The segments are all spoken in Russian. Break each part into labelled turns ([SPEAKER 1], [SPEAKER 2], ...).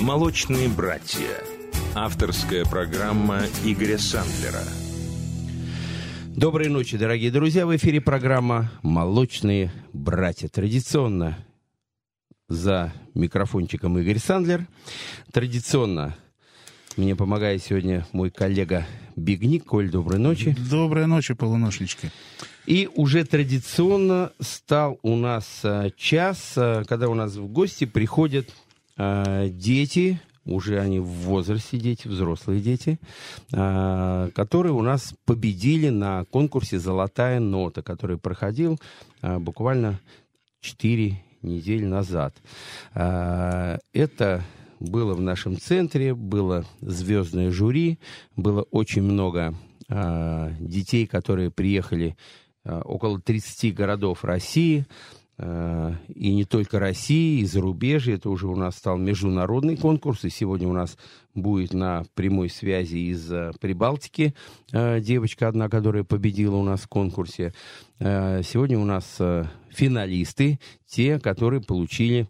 [SPEAKER 1] «Молочные братья». Авторская программа Игоря Сандлера.
[SPEAKER 2] Доброй ночи, дорогие друзья. В эфире программа «Молочные братья». Традиционно за микрофончиком Игорь Сандлер. Традиционно мне помогает сегодня мой коллега Бигник. Коль, доброй ночи.
[SPEAKER 3] Доброй ночи, полуношнички.
[SPEAKER 2] И уже традиционно стал у нас а, час, а, когда у нас в гости приходят дети, уже они в возрасте дети, взрослые дети, которые у нас победили на конкурсе «Золотая нота», который проходил буквально 4 недели назад. Это было в нашем центре, было звездное жюри, было очень много детей, которые приехали около 30 городов России, и не только России, и зарубежья. Это уже у нас стал международный конкурс, и сегодня у нас будет на прямой связи из э, Прибалтики э, девочка одна, которая победила у нас в конкурсе. Сегодня у нас финалисты, те, которые получили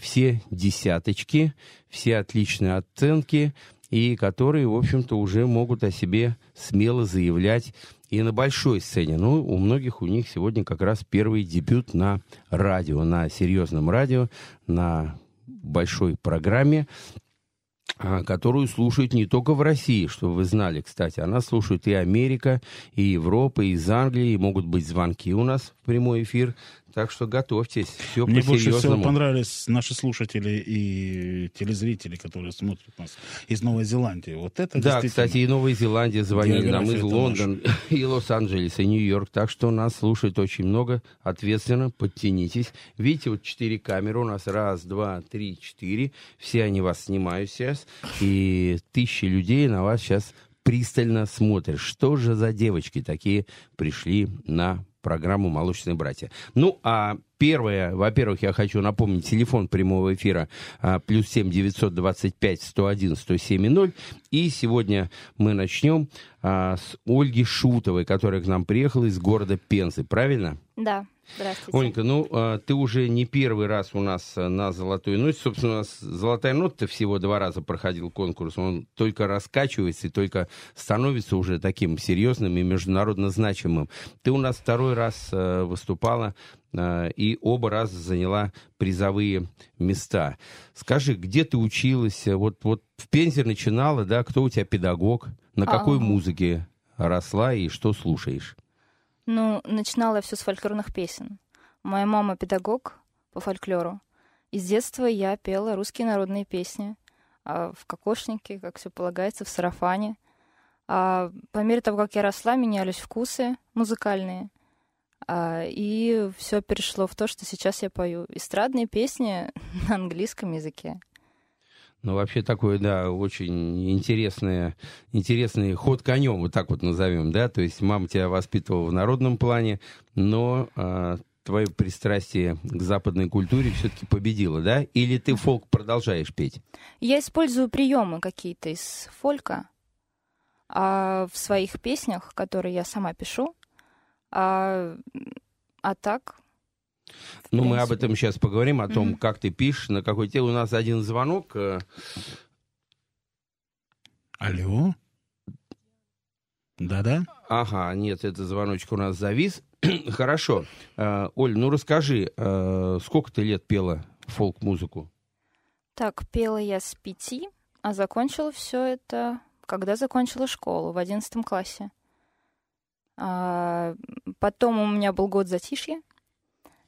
[SPEAKER 2] все десяточки, все отличные оценки, и которые, в общем-то, уже могут о себе смело заявлять и на большой сцене. Ну, у многих у них сегодня как раз первый дебют на радио, на серьезном радио, на большой программе, а, которую слушают не только в России, что вы знали, кстати. Она слушает и Америка, и Европа, и из Англии, и могут быть звонки у нас в прямой эфир. Так что готовьтесь. Все
[SPEAKER 3] Мне больше всего понравились наши слушатели и телезрители, которые смотрят нас из Новой Зеландии. Вот это
[SPEAKER 2] Да, кстати, и Новая Зеландия звонили нам, из Лондона, и Лос-Анджелеса, и Нью-Йорк. Так что нас слушает очень много. Ответственно, подтянитесь. Видите, вот четыре камеры у нас. Раз, два, три, четыре. Все они вас снимают сейчас. И тысячи людей на вас сейчас пристально смотрят. Что же за девочки такие пришли на программу «Молочные братья». Ну, а первое, во-первых, я хочу напомнить, телефон прямого эфира а, плюс семь девятьсот двадцать пять сто один сто семь ноль. И сегодня мы начнем а, с Ольги Шутовой, которая к нам приехала из города Пензы. Правильно?
[SPEAKER 4] Да. Здравствуйте.
[SPEAKER 2] Онька, ну, а, ты уже не первый раз у нас а, на «Золотой ноте». Собственно, у нас «Золотая нота» всего два раза проходил конкурс. Он только раскачивается и только становится уже таким серьезным и международно значимым. Ты у нас второй раз а, выступала и оба раза заняла призовые места. Скажи, где ты училась? Вот, вот в Пензе начинала, да? Кто у тебя педагог? На какой А-а-а. музыке росла и что слушаешь?
[SPEAKER 4] Ну, начинала я все с фольклорных песен. Моя мама педагог по фольклору. И с детства я пела русские народные песни. А в кокошнике, как все полагается, в сарафане. А по мере того, как я росла, менялись вкусы музыкальные. А, и все перешло в то, что сейчас я пою эстрадные песни на английском языке.
[SPEAKER 2] Ну, вообще такой, да, очень интересный, интересный ход конем, вот так вот назовем, да, то есть мама тебя воспитывала в народном плане, но а, твое пристрастие к западной культуре все-таки победило, да? Или ты фолк продолжаешь петь?
[SPEAKER 4] Я использую приемы какие-то из фолька а, в своих песнях, которые я сама пишу, а, а так
[SPEAKER 2] ну, мы об этом сейчас поговорим, о том, mm-hmm. как ты пишешь, на какой тело. У нас один звонок. Э.
[SPEAKER 3] Алло? Да-да?
[SPEAKER 2] Ага, нет, это звоночек у нас завис. Хорошо. Э, Оль, ну расскажи, э, сколько ты лет пела фолк-музыку?
[SPEAKER 4] Так, пела я с пяти, а закончила все это, когда закончила школу, в одиннадцатом классе. А, потом у меня был год затишья,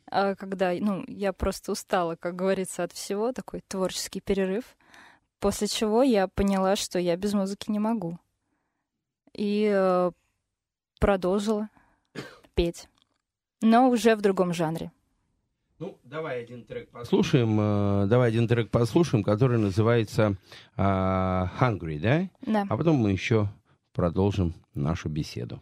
[SPEAKER 4] а, когда, ну, я просто устала, как говорится, от всего, такой творческий перерыв, после чего я поняла, что я без музыки не могу. И э, продолжила петь, но уже в другом жанре.
[SPEAKER 2] Ну, давай один трек послушаем. Э, давай один трек послушаем, который называется э, Hungry, да?
[SPEAKER 4] Да.
[SPEAKER 2] А потом мы еще продолжим нашу беседу.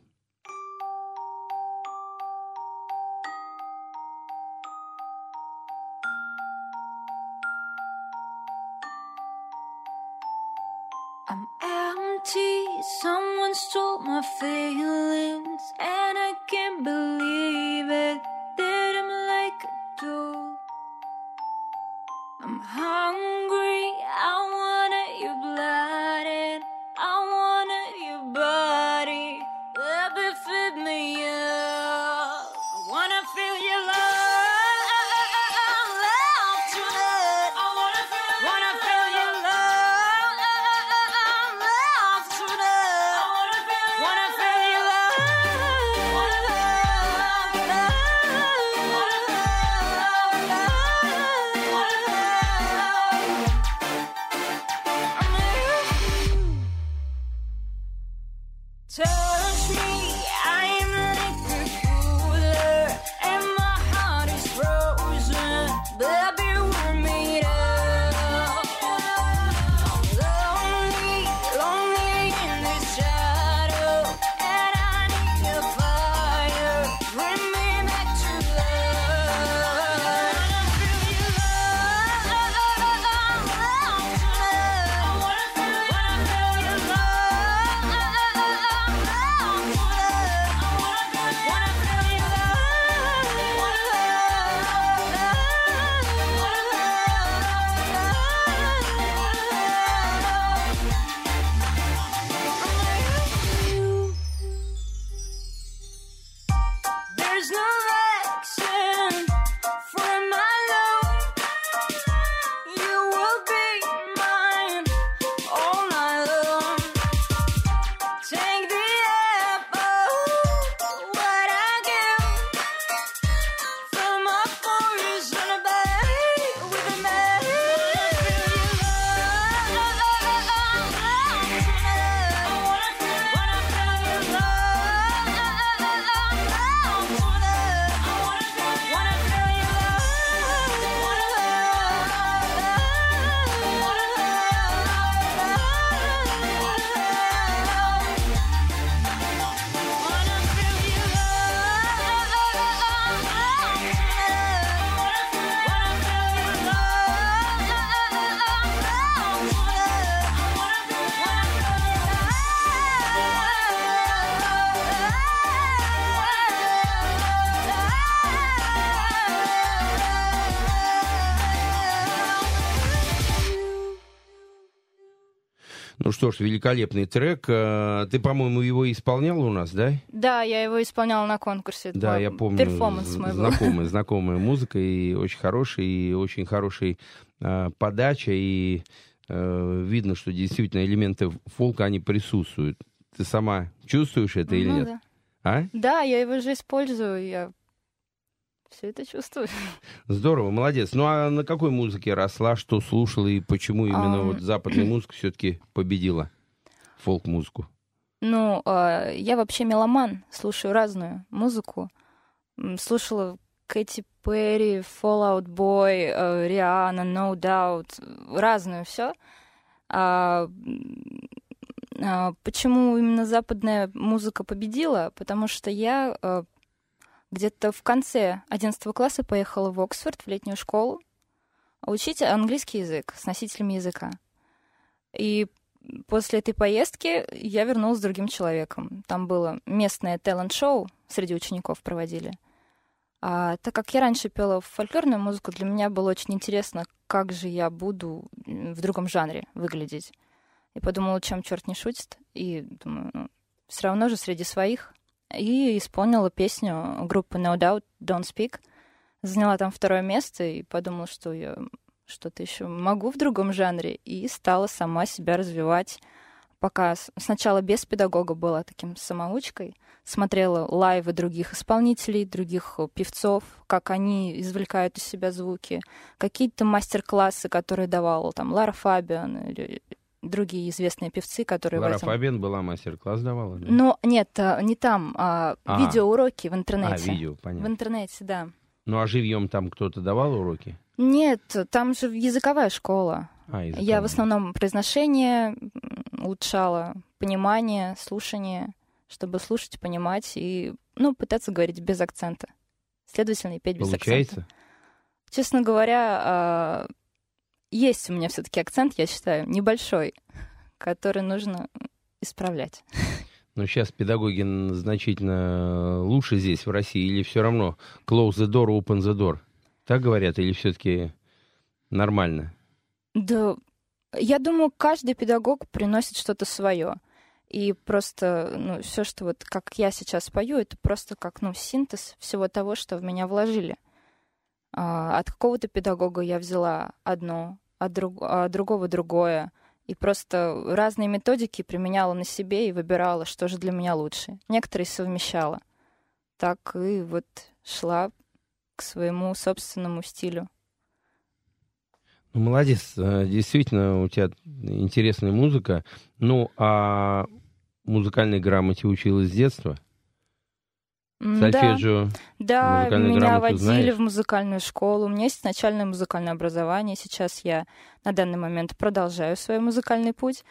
[SPEAKER 5] tell Ж, великолепный трек. Э, Ты, по-моему, его исполняла у нас, да?
[SPEAKER 4] Да, я его исполняла на конкурсе. Это
[SPEAKER 5] Да, я помню.
[SPEAKER 4] Перформанс мой был.
[SPEAKER 5] знакомая, знакомая музыка, и очень хорошая, и очень хорошая э, подача, и э, видно, что действительно элементы фолка, они присутствуют. Ты сама чувствуешь это или
[SPEAKER 4] Ну
[SPEAKER 5] нет?
[SPEAKER 4] да.
[SPEAKER 5] А?
[SPEAKER 4] Да, я его же использую, я все это чувствую.
[SPEAKER 5] Здорово, молодец. Ну а на какой музыке росла, что слушала, и почему именно
[SPEAKER 4] Ам.
[SPEAKER 5] вот западная музыка все-таки победила фолк-музыку?
[SPEAKER 4] Ну, а, я вообще меломан, слушаю разную музыку. Слушала Кэти Перри, Fallout Boy, э, Риана, No Doubt, разную все. почему именно западная музыка победила? Потому что я э, где-то в конце 11 класса поехала в Оксфорд, в летнюю школу, учить английский язык с носителями языка. И после этой поездки я вернулась с другим человеком. Там было местное талант-шоу среди учеников проводили. А так как я раньше пела фольклорную музыку, для меня было очень интересно, как же я буду в другом жанре выглядеть. И подумала, чем черт не шутит. И думаю, ну, все равно же среди своих. И исполнила песню группы No Doubt Don't Speak. Заняла там второе место и подумала, что я что-то еще могу в другом жанре. И стала сама себя развивать. Пока сначала без педагога была таким самоучкой, смотрела лайвы других исполнителей, других э, певцов, как они извлекают из себя звуки, какие-то мастер-классы, которые давала там Лара Фабиан или другие известные певцы, которые в
[SPEAKER 5] Лара
[SPEAKER 4] этом...
[SPEAKER 5] Фабиан была мастер-класс давала? да?
[SPEAKER 4] Ну, нет, а, не там, а
[SPEAKER 5] А.
[SPEAKER 4] видеоуроки в
[SPEAKER 5] а,
[SPEAKER 4] интернете.
[SPEAKER 5] видео,
[SPEAKER 4] В
[SPEAKER 5] понятно.
[SPEAKER 4] интернете, да.
[SPEAKER 5] Ну а живьем там кто-то давал уроки?
[SPEAKER 4] Нет, там же языковая школа.
[SPEAKER 5] А,
[SPEAKER 4] Я
[SPEAKER 5] языковые.
[SPEAKER 4] в основном произношение улучшала, понимание, слушание, чтобы слушать, понимать и, ну, пытаться говорить без акцента. Следовательно, и петь без акцента.
[SPEAKER 5] Получается?
[SPEAKER 4] Честно говоря, а, есть у меня все-таки акцент, я считаю, небольшой, который нужно исправлять.
[SPEAKER 5] Но сейчас педагоги значительно лучше здесь, в России, или все равно close the door, open the door? Так говорят, или все-таки нормально?
[SPEAKER 4] Да, я думаю, каждый педагог приносит что-то свое. И просто, ну, все, что вот как я сейчас пою, это просто как, ну, синтез всего того, что в меня вложили. А, от какого-то педагога я взяла одно, от, друг, от другого другое. И просто разные методики применяла на себе и выбирала, что же для меня лучше. Некоторые совмещала. Так и вот шла к своему собственному стилю.
[SPEAKER 2] Ну, молодец, э, действительно, у тебя интересная музыка. Ну, а музыкальной грамоте училась с детства?
[SPEAKER 4] Сольфеджио, да, да меня водили знаешь? в музыкальную школу. У меня есть начальное музыкальное образование. Сейчас я на данный момент продолжаю свой музыкальный путь.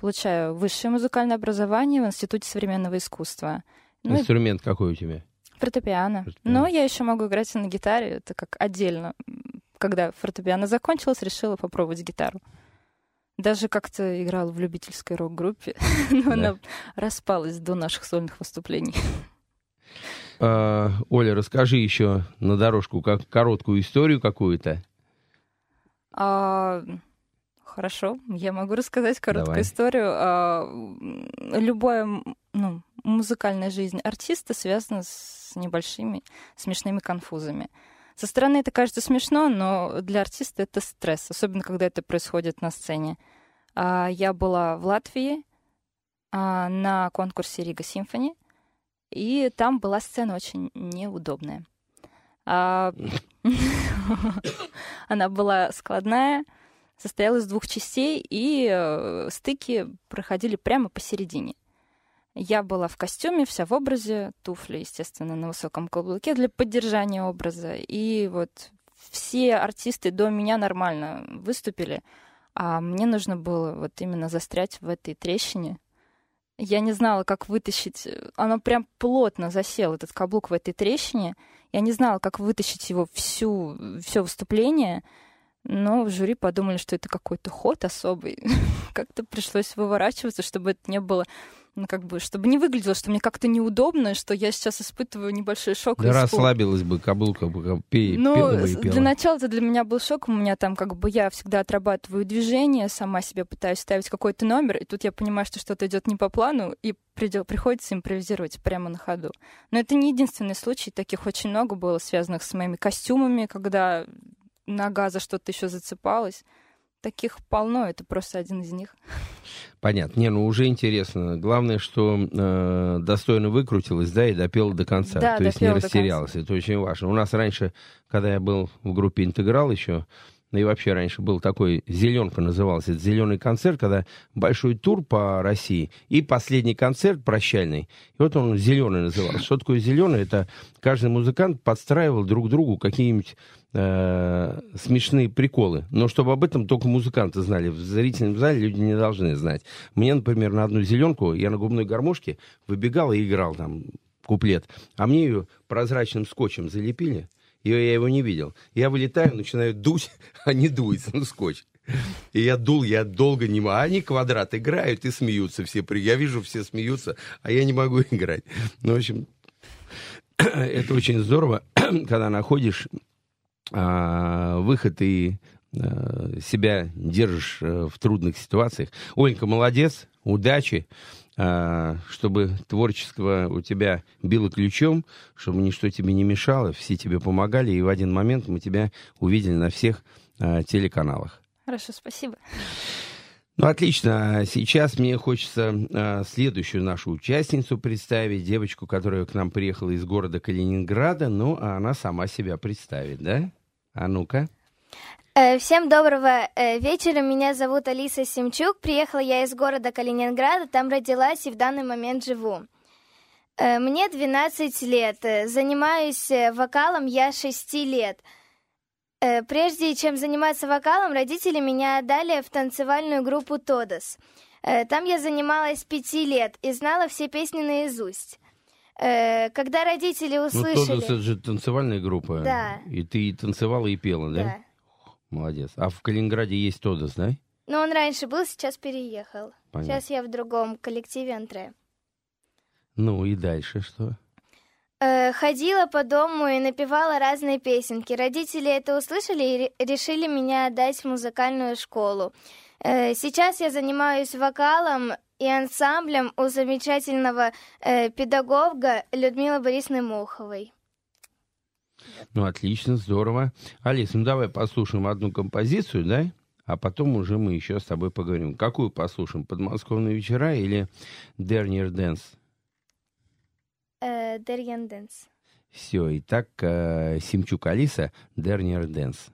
[SPEAKER 4] Получаю высшее музыкальное образование в Институте современного искусства.
[SPEAKER 2] Ну, Инструмент какой у тебя?
[SPEAKER 4] Фортепиано. фортепиано. Но я еще могу играть на гитаре, это как отдельно. Когда фортепиано закончилось, решила попробовать гитару. Даже как-то играла в любительской рок-группе, но да. она распалась до наших сольных выступлений.
[SPEAKER 2] А, Оля, расскажи еще на дорожку как короткую историю какую-то.
[SPEAKER 4] А, хорошо, я могу рассказать короткую Давай. историю. А, любая ну, музыкальная жизнь артиста связана с небольшими смешными конфузами. Со стороны это кажется смешно, но для артиста это стресс, особенно когда это происходит на сцене. А, я была в Латвии а, на конкурсе Рига Симфони, и там была сцена очень неудобная. А, она была складная, состояла из двух частей, и э, стыки проходили прямо посередине. Я была в костюме, вся в образе, туфли, естественно, на высоком каблуке для поддержания образа. И вот все артисты до меня нормально выступили, а мне нужно было вот именно застрять в этой трещине, я не знала, как вытащить. Э, оно прям плотно засел, этот каблук в этой трещине. Я не знала, как вытащить его всю, все выступление. Но в жюри подумали, что это какой-то ход особый. Как-то пришлось выворачиваться, чтобы это не было ну, как бы, чтобы не выглядело, что мне как-то неудобно, что я сейчас испытываю небольшой шок.
[SPEAKER 2] Да расслабилась бы, каблука бы пей,
[SPEAKER 4] Ну, для начала это для меня был шок. У меня там как бы я всегда отрабатываю движение, сама себе пытаюсь ставить какой-то номер, и тут я понимаю, что что-то идет не по плану, и приходится импровизировать прямо на ходу. Но это не единственный случай, таких очень много было связанных с моими костюмами, когда нога за что-то еще зацепалась. Таких полно, это просто один из них.
[SPEAKER 2] Понятно. Не, ну уже интересно. Главное, что э, достойно выкрутилась, да, и допела до конца.
[SPEAKER 4] Да,
[SPEAKER 2] То есть не растерялась. Это очень важно. У нас раньше, когда я был в группе «Интеграл» еще, ну и вообще раньше был такой «Зеленка» назывался. Это зеленый концерт, когда большой тур по России и последний концерт прощальный. И вот он «Зеленый» назывался. Что такое «Зеленый»? Это каждый музыкант подстраивал друг другу какие-нибудь э, смешные приколы. Но чтобы об этом только музыканты знали. В зрительном зале люди не должны знать. Мне, например, на одну «Зеленку» я на губной гармошке выбегал и играл там куплет. А мне ее прозрачным скотчем залепили – ее я его не видел. Я вылетаю, начинаю дуть, а не дуется, ну, скотч. И я дул, я долго не могу. А они квадрат играют и смеются все. Я вижу, все смеются, а я не могу играть. Ну, в общем, это очень здорово, когда находишь а, выход и а, себя держишь а, в трудных ситуациях. Оленька, молодец, удачи. А, чтобы творчество у тебя било ключом, чтобы ничто тебе не мешало, все тебе помогали, и в один момент мы тебя увидели на всех а, телеканалах.
[SPEAKER 4] Хорошо, спасибо.
[SPEAKER 2] Ну, отлично. Сейчас мне хочется а, следующую нашу участницу представить, девочку, которая к нам приехала из города Калининграда, ну, а она сама себя представит, да? А ну-ка.
[SPEAKER 6] Э, всем доброго э, вечера. Меня зовут Алиса Семчук. Приехала я из города Калининграда. Там родилась и в данный момент живу. Э, мне 12 лет. Занимаюсь вокалом я 6 лет. Прежде чем заниматься вокалом, родители меня отдали в танцевальную группу «Тодос». Там я занималась 5 лет и знала все песни наизусть. Когда родители услышали... Ну,
[SPEAKER 2] «Тодос» — это же танцевальная группа.
[SPEAKER 6] Да.
[SPEAKER 2] И ты танцевала и пела, да?
[SPEAKER 6] Да.
[SPEAKER 2] Молодец. А в Калининграде есть Тодос, да?
[SPEAKER 6] Ну, он раньше был, сейчас переехал. Понятно. Сейчас я в другом коллективе Антре.
[SPEAKER 2] Ну и дальше что?
[SPEAKER 6] Э, ходила по дому и напевала разные песенки. Родители это услышали и ре- решили меня отдать в музыкальную школу. Э, сейчас я занимаюсь вокалом и ансамблем у замечательного э, педагога Людмилы Борисовны Моховой.
[SPEAKER 2] Ну, отлично, здорово. Алис, ну давай послушаем одну композицию, да? А потом уже мы еще с тобой поговорим. Какую послушаем? «Подмосковные вечера» или «Dernière
[SPEAKER 6] Danse»? Dernière Danse.
[SPEAKER 2] Все, итак, э, Симчук Алиса,
[SPEAKER 7] «Dernière Danse».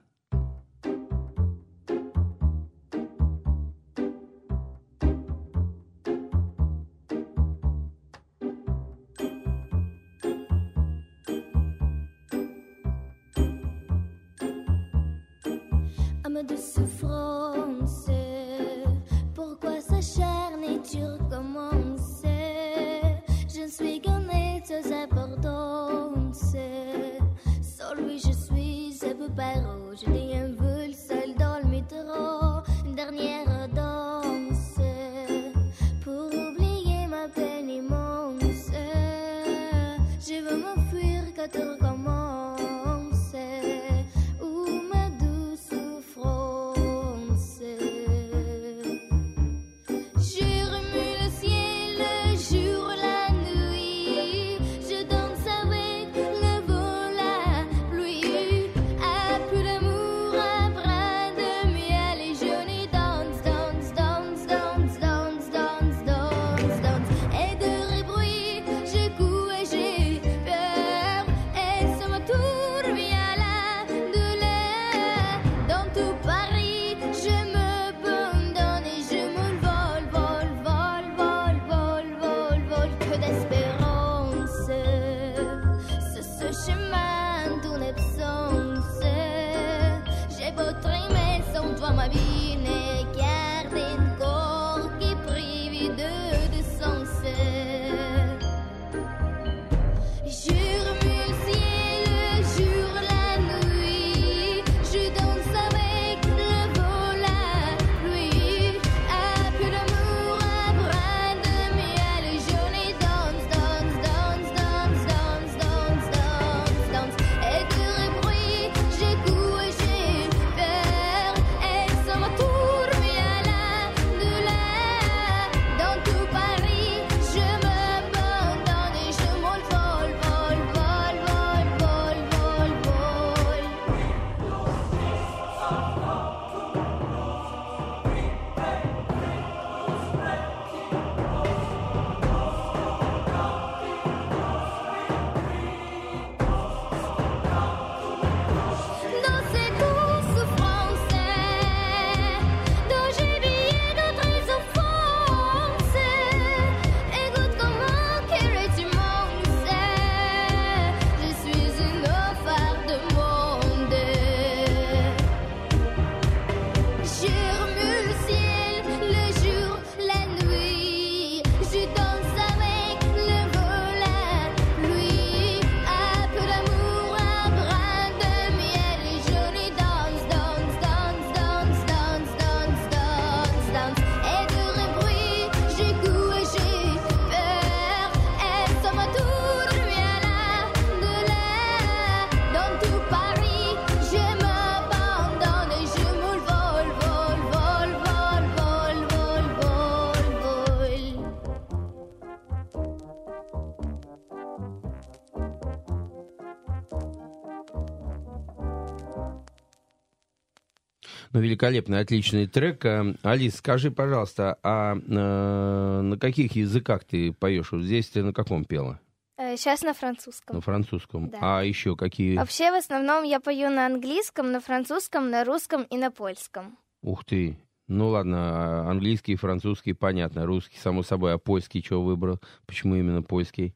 [SPEAKER 2] Великолепный, отличный трек. Э, Алис, скажи, пожалуйста, а э, на каких языках ты поешь? Вот здесь ты на каком пела?
[SPEAKER 6] Сейчас на французском.
[SPEAKER 2] На французском.
[SPEAKER 6] Да.
[SPEAKER 2] А еще какие?
[SPEAKER 6] Вообще, в основном я пою на английском, на французском, на русском и на польском.
[SPEAKER 2] Ух ты. Ну ладно, а английский, французский, понятно. Русский, само собой. А польский что выбрал? Почему именно польский?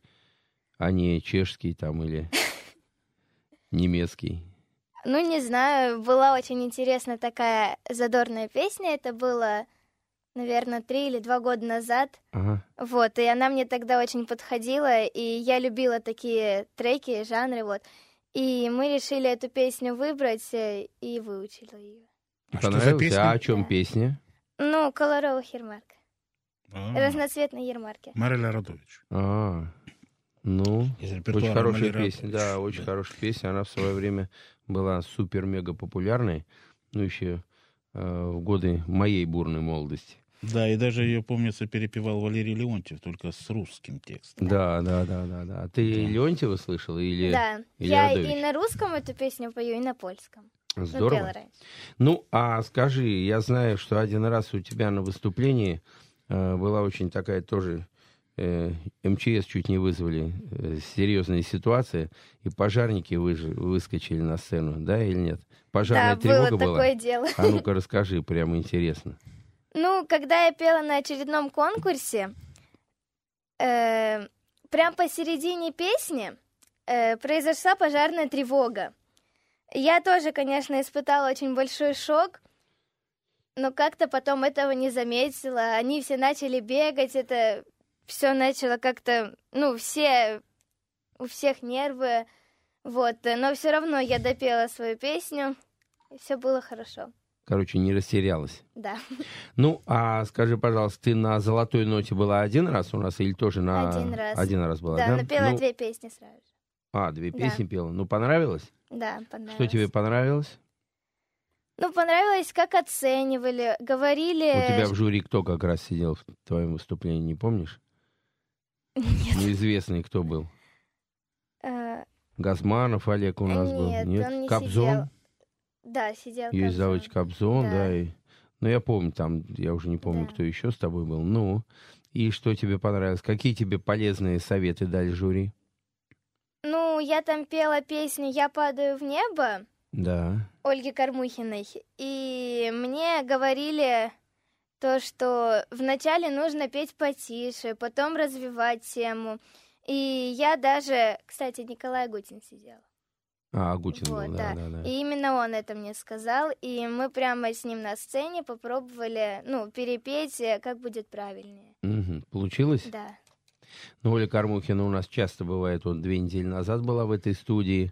[SPEAKER 2] А не чешский там или немецкий?
[SPEAKER 6] Ну, не знаю, была очень интересная такая задорная песня. Это было, наверное, три или два года назад.
[SPEAKER 2] Ага.
[SPEAKER 6] Вот, и она мне тогда очень подходила, и я любила такие треки, жанры, вот. И мы решили эту песню выбрать э, и выучили ее.
[SPEAKER 3] А что за
[SPEAKER 2] Понравилось?
[SPEAKER 3] песня?
[SPEAKER 2] А о чем
[SPEAKER 6] Да.
[SPEAKER 2] песня?
[SPEAKER 6] Ну, колоровых ярмарка.
[SPEAKER 3] А,
[SPEAKER 6] Разноцветные ярмарки.
[SPEAKER 3] Мариля Радович.
[SPEAKER 2] А, Ну, очень хорошая песня, да, очень хорошая песня. Она в свое время была супер-мега популярной, ну, еще э, в годы моей бурной молодости.
[SPEAKER 3] Да, и даже ее, помнится, перепевал Валерий Леонтьев, только с русским текстом.
[SPEAKER 2] Да, да, да, да, да. А ты
[SPEAKER 3] Да.
[SPEAKER 2] Леонтьева слышала или
[SPEAKER 6] Да,
[SPEAKER 2] или
[SPEAKER 6] я
[SPEAKER 2] Радович?
[SPEAKER 6] и на русском эту песню пою, и на польском. Ну,
[SPEAKER 2] Здорово. Ну, а скажи, я знаю, что один раз у тебя на выступлении э, была очень такая тоже э, МЧС чуть не вызвали э, серьезная ситуация, и пожарники выж- выскочили на сцену, да или нет? Пожарная
[SPEAKER 6] да,
[SPEAKER 2] тревога
[SPEAKER 6] было
[SPEAKER 2] была?
[SPEAKER 6] такое дело.
[SPEAKER 2] А ну-ка расскажи, прямо интересно.
[SPEAKER 6] Ну, когда я пела на очередном конкурсе, э, прям посередине песни э, произошла пожарная тревога. Я тоже, конечно, испытала очень большой шок, но как-то потом этого не заметила. Они все начали бегать, это все начало как-то, ну, все, у всех нервы, вот. Но все равно я допела свою песню, и все было хорошо,
[SPEAKER 2] Короче, не растерялась.
[SPEAKER 6] да.
[SPEAKER 2] Ну, а скажи, пожалуйста, ты на золотой ноте была один раз у нас или тоже на...
[SPEAKER 6] Один раз.
[SPEAKER 2] Один раз была,
[SPEAKER 6] Да,
[SPEAKER 2] да?
[SPEAKER 6] напела
[SPEAKER 2] Ну,
[SPEAKER 6] две песни сразу же.
[SPEAKER 2] А, две
[SPEAKER 6] Да.
[SPEAKER 2] песни пела. Ну, понравилось?
[SPEAKER 6] Да, понравилось.
[SPEAKER 2] Что тебе понравилось?
[SPEAKER 6] Ну, понравилось, как оценивали, говорили...
[SPEAKER 2] У тебя в жюри кто как раз сидел в твоем выступлении, не помнишь?
[SPEAKER 6] Нет.
[SPEAKER 2] Неизвестный кто был.
[SPEAKER 6] э,
[SPEAKER 2] Газманов Олег у нас был.
[SPEAKER 6] Нет,
[SPEAKER 2] Нет,
[SPEAKER 6] он не
[SPEAKER 2] Кобзон.
[SPEAKER 6] сидел. Да, сидел Кобзон.
[SPEAKER 2] заводчик Кобзон, да.
[SPEAKER 6] Да.
[SPEAKER 2] и... Ну, я помню, там, я уже не помню,
[SPEAKER 6] Да.
[SPEAKER 2] кто еще с тобой был. Ну, и что тебе понравилось? Какие тебе полезные советы дали жюри?
[SPEAKER 6] Ну, я там пела песню «Я падаю в небо»
[SPEAKER 2] Да.
[SPEAKER 6] Ольги Кормухиной. И мне говорили то, что вначале нужно петь потише, потом развивать тему. И я даже... Кстати, Николай Гутин сидел.
[SPEAKER 2] А, Агутин
[SPEAKER 6] Вот,
[SPEAKER 2] был, да, да, да.
[SPEAKER 6] И именно он это мне сказал, и мы прямо с ним на сцене попробовали, ну, перепеть, э, как будет правильнее.
[SPEAKER 2] Мгм. Получилось?
[SPEAKER 6] Да.
[SPEAKER 2] Ну, Оля Кормухина у нас часто бывает, вот две недели назад была в этой студии,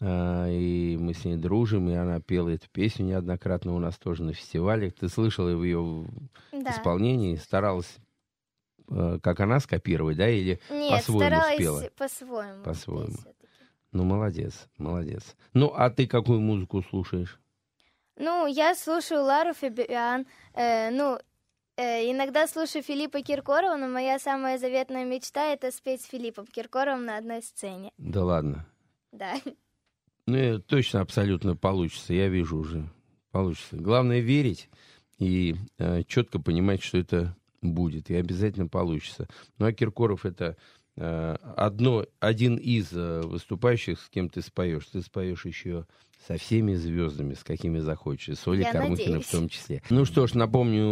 [SPEAKER 2] и мы с ней дружим, и она пела эту песню неоднократно у нас тоже на фестивале. Ты слышала в ее
[SPEAKER 6] Да.
[SPEAKER 2] исполнении, старалась, э, как она, скопировать, да, или
[SPEAKER 6] Нет,
[SPEAKER 2] по-своему
[SPEAKER 6] старалась
[SPEAKER 2] спела?
[SPEAKER 6] по-своему.
[SPEAKER 2] По-своему.
[SPEAKER 6] всё-таки.
[SPEAKER 2] Ну, молодец, молодец. Ну, а ты какую музыку слушаешь?
[SPEAKER 6] Ну, я слушаю Лару Фабиан, э, ну, э, иногда слушаю Филиппа Киркорова, но моя самая заветная мечта — это спеть с Филиппом Киркоровым на одной сцене.
[SPEAKER 2] Да ладно.
[SPEAKER 6] Да.
[SPEAKER 2] Ну, э, точно, абсолютно получится, я вижу уже. Получится. Главное верить и четко понимать, что это будет, и обязательно получится. Ну, а Киркоров это э, одно, один из э, выступающих, с кем ты споешь. Ты споешь еще со всеми звездами, с какими захочешь, с Олей
[SPEAKER 6] надеюсь.
[SPEAKER 2] в том числе. Ну что ж, напомню,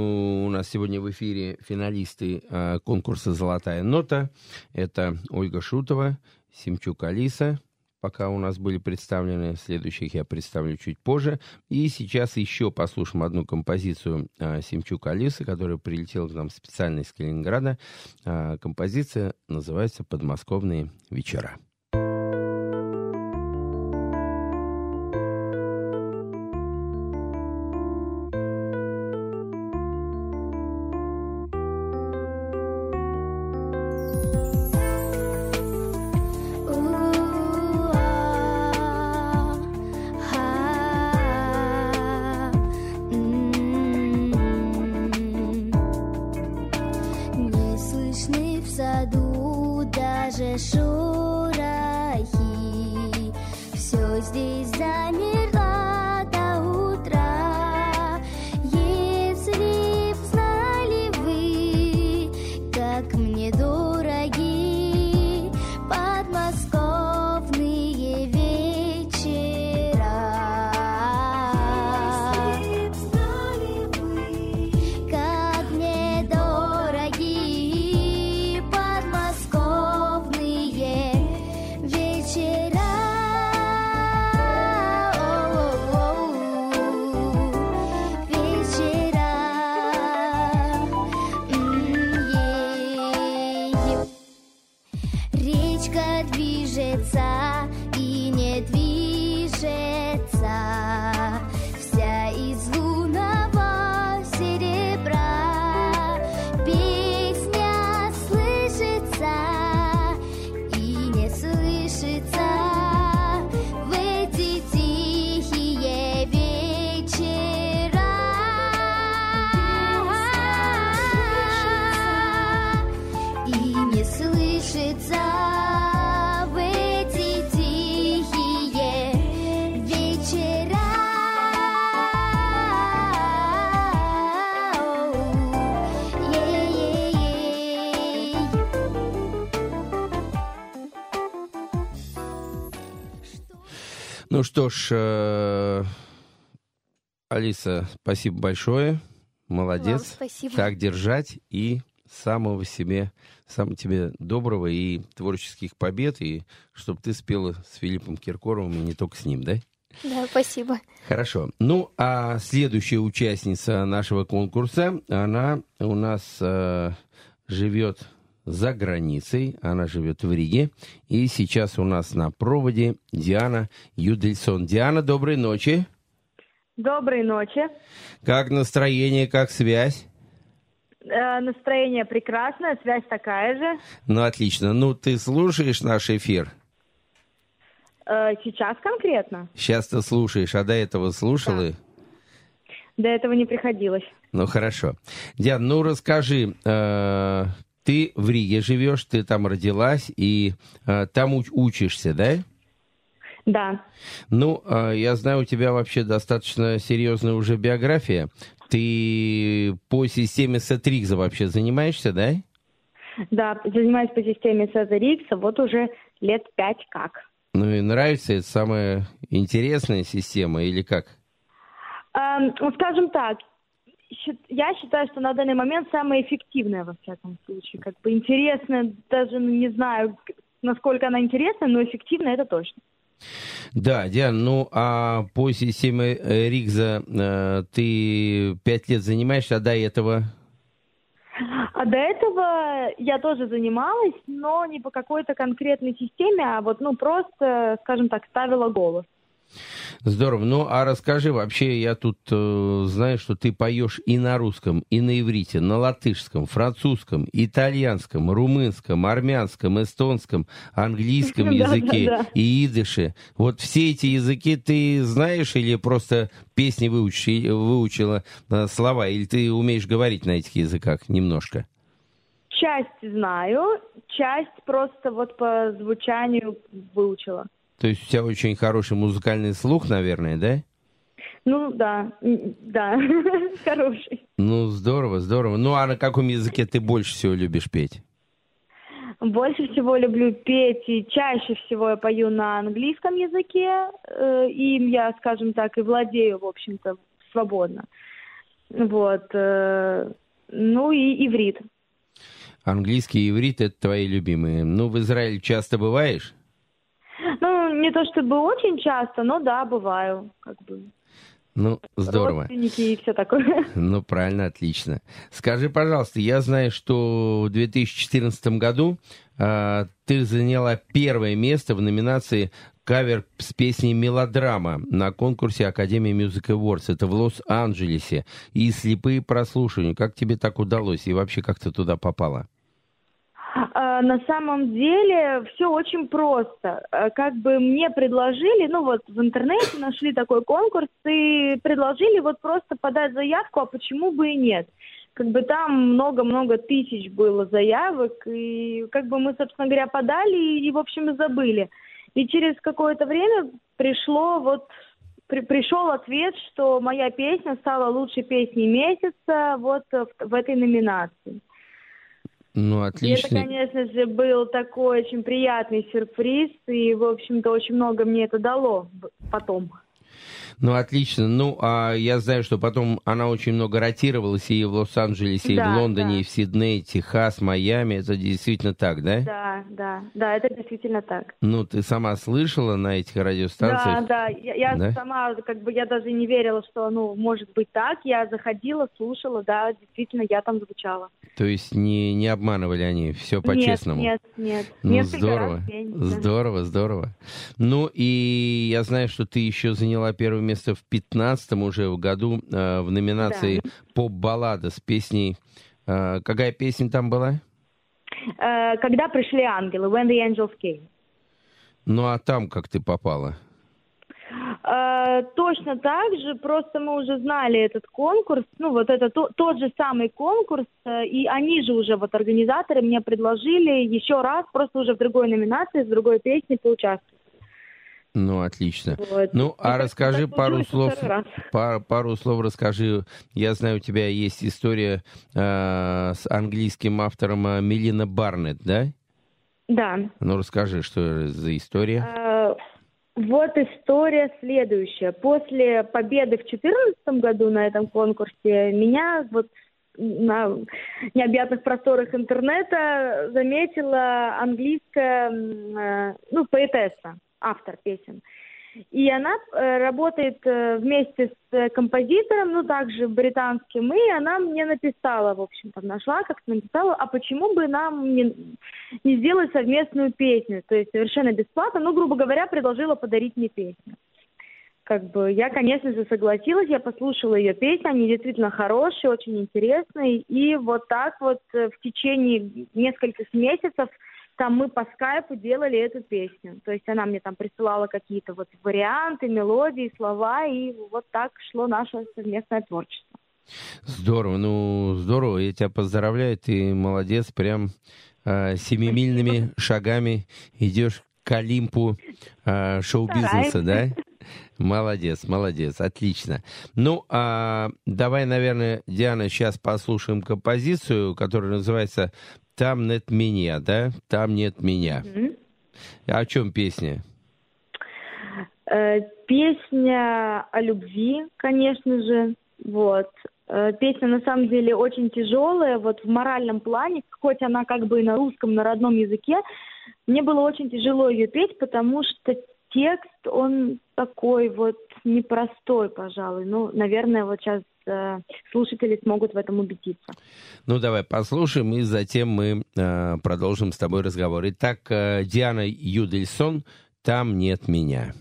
[SPEAKER 2] у нас сегодня в эфире финалисты э, конкурса «Золотая нота». Это Ольга Шутова, Симчук Алиса, пока у нас были представлены. Следующих я представлю чуть позже. И сейчас еще послушаем одну композицию а, Симчук Алисы, которая прилетела к нам специально из Калининграда. А, композиция называется «Подмосковные вечера». Ну что ж, э, Алиса, спасибо большое. Молодец.
[SPEAKER 6] Вам спасибо.
[SPEAKER 2] Так держать и самого себе, самого тебе доброго и творческих побед, и чтобы ты спела с Филиппом Киркоровым, и не только с ним, да?
[SPEAKER 6] Да, спасибо.
[SPEAKER 2] Хорошо. Ну, а следующая участница нашего конкурса, она у нас э, живет за границей, она живет в Риге, и сейчас у нас на проводе Диана Юдельсон. Диана, доброй ночи.
[SPEAKER 8] Доброй ночи.
[SPEAKER 2] Как настроение, как связь?
[SPEAKER 8] Э, настроение прекрасное, связь такая же.
[SPEAKER 2] Ну, отлично. Ну, ты слушаешь наш эфир?
[SPEAKER 8] Э, сейчас конкретно.
[SPEAKER 2] Сейчас ты слушаешь, а до этого слушала?
[SPEAKER 8] До этого не приходилось.
[SPEAKER 2] Ну, хорошо. Диан, ну, расскажи, э, ты в Риге живешь, ты там родилась и э, там уч- учишься, да?
[SPEAKER 8] Да.
[SPEAKER 2] Ну, э, я знаю, у тебя вообще достаточно серьезная уже биография. Ты по системе Сетрикса вообще занимаешься, да?
[SPEAKER 8] Да, занимаюсь по системе Сазарикса вот уже лет пять как.
[SPEAKER 2] Ну и нравится, это самая интересная система или как?
[SPEAKER 8] Эм, ну, скажем так, я считаю, что на данный момент самая эффективная во всяком случае. Как бы интересная, даже ну, не знаю, насколько она интересна, но эффективная это точно.
[SPEAKER 2] Да, Диан, ну а по системе э, Ригза э, ты пять лет занимаешься, а до этого
[SPEAKER 8] А до этого я тоже занималась, но не по какой-то конкретной системе, а вот, ну, просто, скажем так, ставила голос.
[SPEAKER 2] Здорово. Ну, а расскажи, вообще, я тут э, знаю, что ты поешь и на русском, и на иврите, на латышском, французском, итальянском, румынском, армянском, эстонском, английском
[SPEAKER 8] Да,
[SPEAKER 2] языке
[SPEAKER 8] да, да.
[SPEAKER 2] и идыше. Вот все эти языки ты знаешь или просто песни выучи- выучила э, слова, или ты умеешь говорить на этих языках немножко?
[SPEAKER 8] Часть знаю, часть просто вот по звучанию выучила.
[SPEAKER 2] То есть у тебя очень хороший музыкальный слух, наверное, да?
[SPEAKER 8] Ну, да, да, хороший.
[SPEAKER 2] Ну, здорово, здорово. Ну, а на каком языке ты больше всего любишь петь?
[SPEAKER 8] Больше всего люблю петь, и чаще всего я пою на английском языке. э, Им я, скажем так, и владею, в общем-то, свободно. Вот. э, Ну и иврит.
[SPEAKER 2] Английский и иврит — это твои любимые. Ну, в Израиле часто бываешь?
[SPEAKER 8] Не то чтобы очень часто, но да, бываю. Как бы.
[SPEAKER 2] Ну, здорово.
[SPEAKER 8] Родственники и все такое.
[SPEAKER 2] Ну, правильно, отлично. Скажи, пожалуйста, я знаю, что в 2014 году а, ты заняла первое место в номинации кавер с песней «Мелодрама» на конкурсе Академии Music Awards. Это в Лос-Анджелесе. И слепые прослушивания. Как тебе так удалось? И вообще, как ты туда попала?
[SPEAKER 8] А, На самом деле все очень просто. А, Как бы мне предложили, ну вот в интернете нашли такой конкурс и предложили вот просто подать заявку, а почему бы и нет. Как бы там много-много тысяч было заявок, и как бы мы, собственно говоря, подали и, в общем, забыли. И через какое-то время пришло вот при- пришел ответ, что моя песня стала лучшей песней месяца вот э, в, в этой номинации.
[SPEAKER 2] Ну,
[SPEAKER 8] И это,
[SPEAKER 2] отлично.
[SPEAKER 8] конечно же, был такой очень приятный сюрприз, и, в общем-то, очень много мне это дало потом.
[SPEAKER 2] Ну, отлично. Ну, а я знаю, что потом она очень много ротировалась и в Лос-Анджелесе, и
[SPEAKER 8] Да,
[SPEAKER 2] в Лондоне,
[SPEAKER 8] да.
[SPEAKER 2] и в Сиднее, Техас, Майами. Это действительно так, да?
[SPEAKER 8] Да, да, да, это действительно так.
[SPEAKER 2] Ну, ты сама слышала на этих
[SPEAKER 8] Да,
[SPEAKER 2] радиостанциях?
[SPEAKER 8] да, я, я
[SPEAKER 2] Да?
[SPEAKER 8] сама, как бы, я даже не верила, что, ну, может быть так. Я заходила, слушала, да, действительно, я там звучала.
[SPEAKER 2] То есть не, не обманывали они, все по-честному?
[SPEAKER 8] Нет, нет, нет.
[SPEAKER 2] Ну,
[SPEAKER 8] Несколько
[SPEAKER 2] здорово,
[SPEAKER 8] раз да.
[SPEAKER 2] здорово, здорово. Ну, и я знаю, что ты еще заняла первое место в 15 уже в году э, в номинации «Поп-баллада» с песней... э, какая песня там была?
[SPEAKER 8] Э, Когда пришли ангелы, When the Angels Came.
[SPEAKER 2] Ну, а там как ты попала?
[SPEAKER 8] Э, Точно так же, просто мы уже знали этот конкурс, ну вот это то- тот же самый конкурс, э, и они же уже, вот организаторы мне предложили еще раз, просто уже в другой номинации, с другой песней поучаствовать.
[SPEAKER 2] Ну, отлично.
[SPEAKER 8] Вот.
[SPEAKER 2] Ну, а
[SPEAKER 8] так-
[SPEAKER 2] расскажи пару слов. Пар- пару слов расскажи. Я знаю, у тебя есть история э, с английским автором э, Мелина Барнетт, да?
[SPEAKER 8] Да.
[SPEAKER 2] Ну, расскажи, что за история.
[SPEAKER 8] Э, Вот история следующая. После победы в 2014 году на этом конкурсе меня вот на необъятных просторах интернета заметила английская, э, ну, поэтесса, автор песен. И она э, работает э, вместе с э, композитором, ну, также британским, и она мне написала, в общем-то, нашла, как-то написала, а почему бы нам не, не сделать совместную песню, то есть совершенно бесплатно, ну, грубо говоря, предложила подарить мне песню. Как бы я, конечно же, согласилась, я послушала ее песни, они действительно хорошие, очень интересные, и вот так вот в течение нескольких месяцев там мы по скайпу делали эту песню. То есть она мне там присылала какие-то вот варианты, мелодии, слова, и вот так шло наше совместное творчество.
[SPEAKER 9] Здорово, ну здорово, я тебя поздравляю, ты молодец, прям э, семимильными шагами идешь к Олимпу э, шоу-бизнеса, да? Молодец, молодец, отлично. Ну, а, давай, наверное, Диана, сейчас послушаем композицию, которая называется «Там нет меня», да? «Там нет меня».
[SPEAKER 8] Мгм.
[SPEAKER 9] О чем песня?
[SPEAKER 8] Э, Песня о любви, конечно же. Вот. Э, Песня на самом деле очень тяжелая, вот в моральном плане, хоть она как бы и на русском, на родном языке, мне было очень тяжело ее петь, потому что текст, он такой вот непростой, пожалуй. Ну, наверное, вот сейчас э, слушатели смогут в этом убедиться.
[SPEAKER 9] Ну, давай послушаем, и затем мы э, продолжим с тобой разговор. Итак, э, Диана Юдельсон «Там нет меня».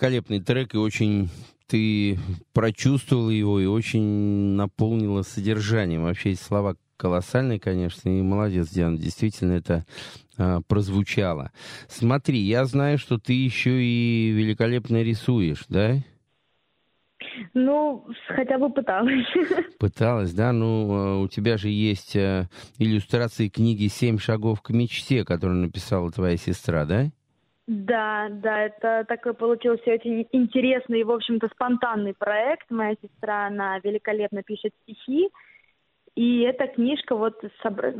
[SPEAKER 2] Великолепный трек, и очень ты прочувствовал его и очень наполнила содержанием. Вообще эти слова колоссальные, конечно, и молодец, Диана, действительно это а, прозвучало. Смотри, я знаю, что ты еще и великолепно рисуешь, да?
[SPEAKER 8] Ну, хотя бы пыталась.
[SPEAKER 2] Пыталась, да? Ну, а, у тебя же есть а, иллюстрации книги «Семь шагов к мечте», которую написала твоя сестра, да?
[SPEAKER 8] Да, да, это такой получился очень интересный и, в общем-то, спонтанный проект. Моя сестра, она великолепно пишет стихи, и эта книжка, вот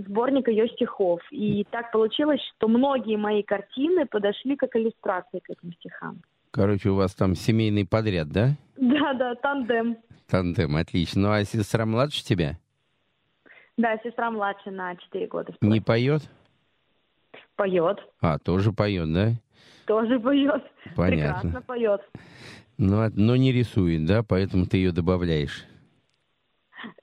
[SPEAKER 8] сборник ее стихов. И так получилось, что многие мои картины подошли как иллюстрации к этим стихам.
[SPEAKER 2] Короче, у вас там семейный подряд, да?
[SPEAKER 8] Да, да, тандем.
[SPEAKER 2] Тандем, отлично. Ну, а сестра младше тебя?
[SPEAKER 8] Да, сестра младше на 4 года.
[SPEAKER 2] Не поет?
[SPEAKER 8] Поет,
[SPEAKER 2] А, тоже поет, да?
[SPEAKER 8] Тоже поет.
[SPEAKER 2] Понятно.
[SPEAKER 8] Прекрасно поет.
[SPEAKER 2] Ну, а- но не рисует, да? Поэтому ты ее добавляешь.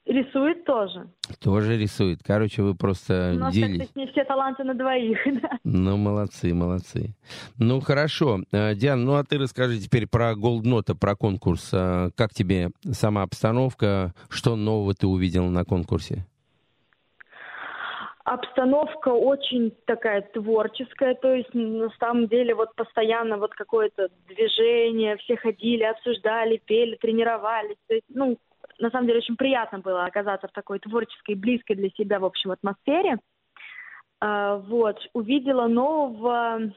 [SPEAKER 8] Рисует тоже.
[SPEAKER 2] Тоже рисует. Короче, вы просто
[SPEAKER 8] нас
[SPEAKER 2] делись.
[SPEAKER 8] с ней все таланты на двоих. да.
[SPEAKER 2] Ну, молодцы, молодцы. Ну, хорошо. Э, Диан, ну а ты расскажи теперь про Голднота, про конкурс. Э, Как тебе сама обстановка? Что нового ты увидел на конкурсе?
[SPEAKER 8] Обстановка очень такая творческая, то есть на самом деле вот постоянно вот какое-то движение, все ходили, обсуждали, пели, тренировались. То есть, ну, на самом деле очень приятно было оказаться в такой творческой, близкой для себя, в общем, атмосфере. А, вот, увидела нового,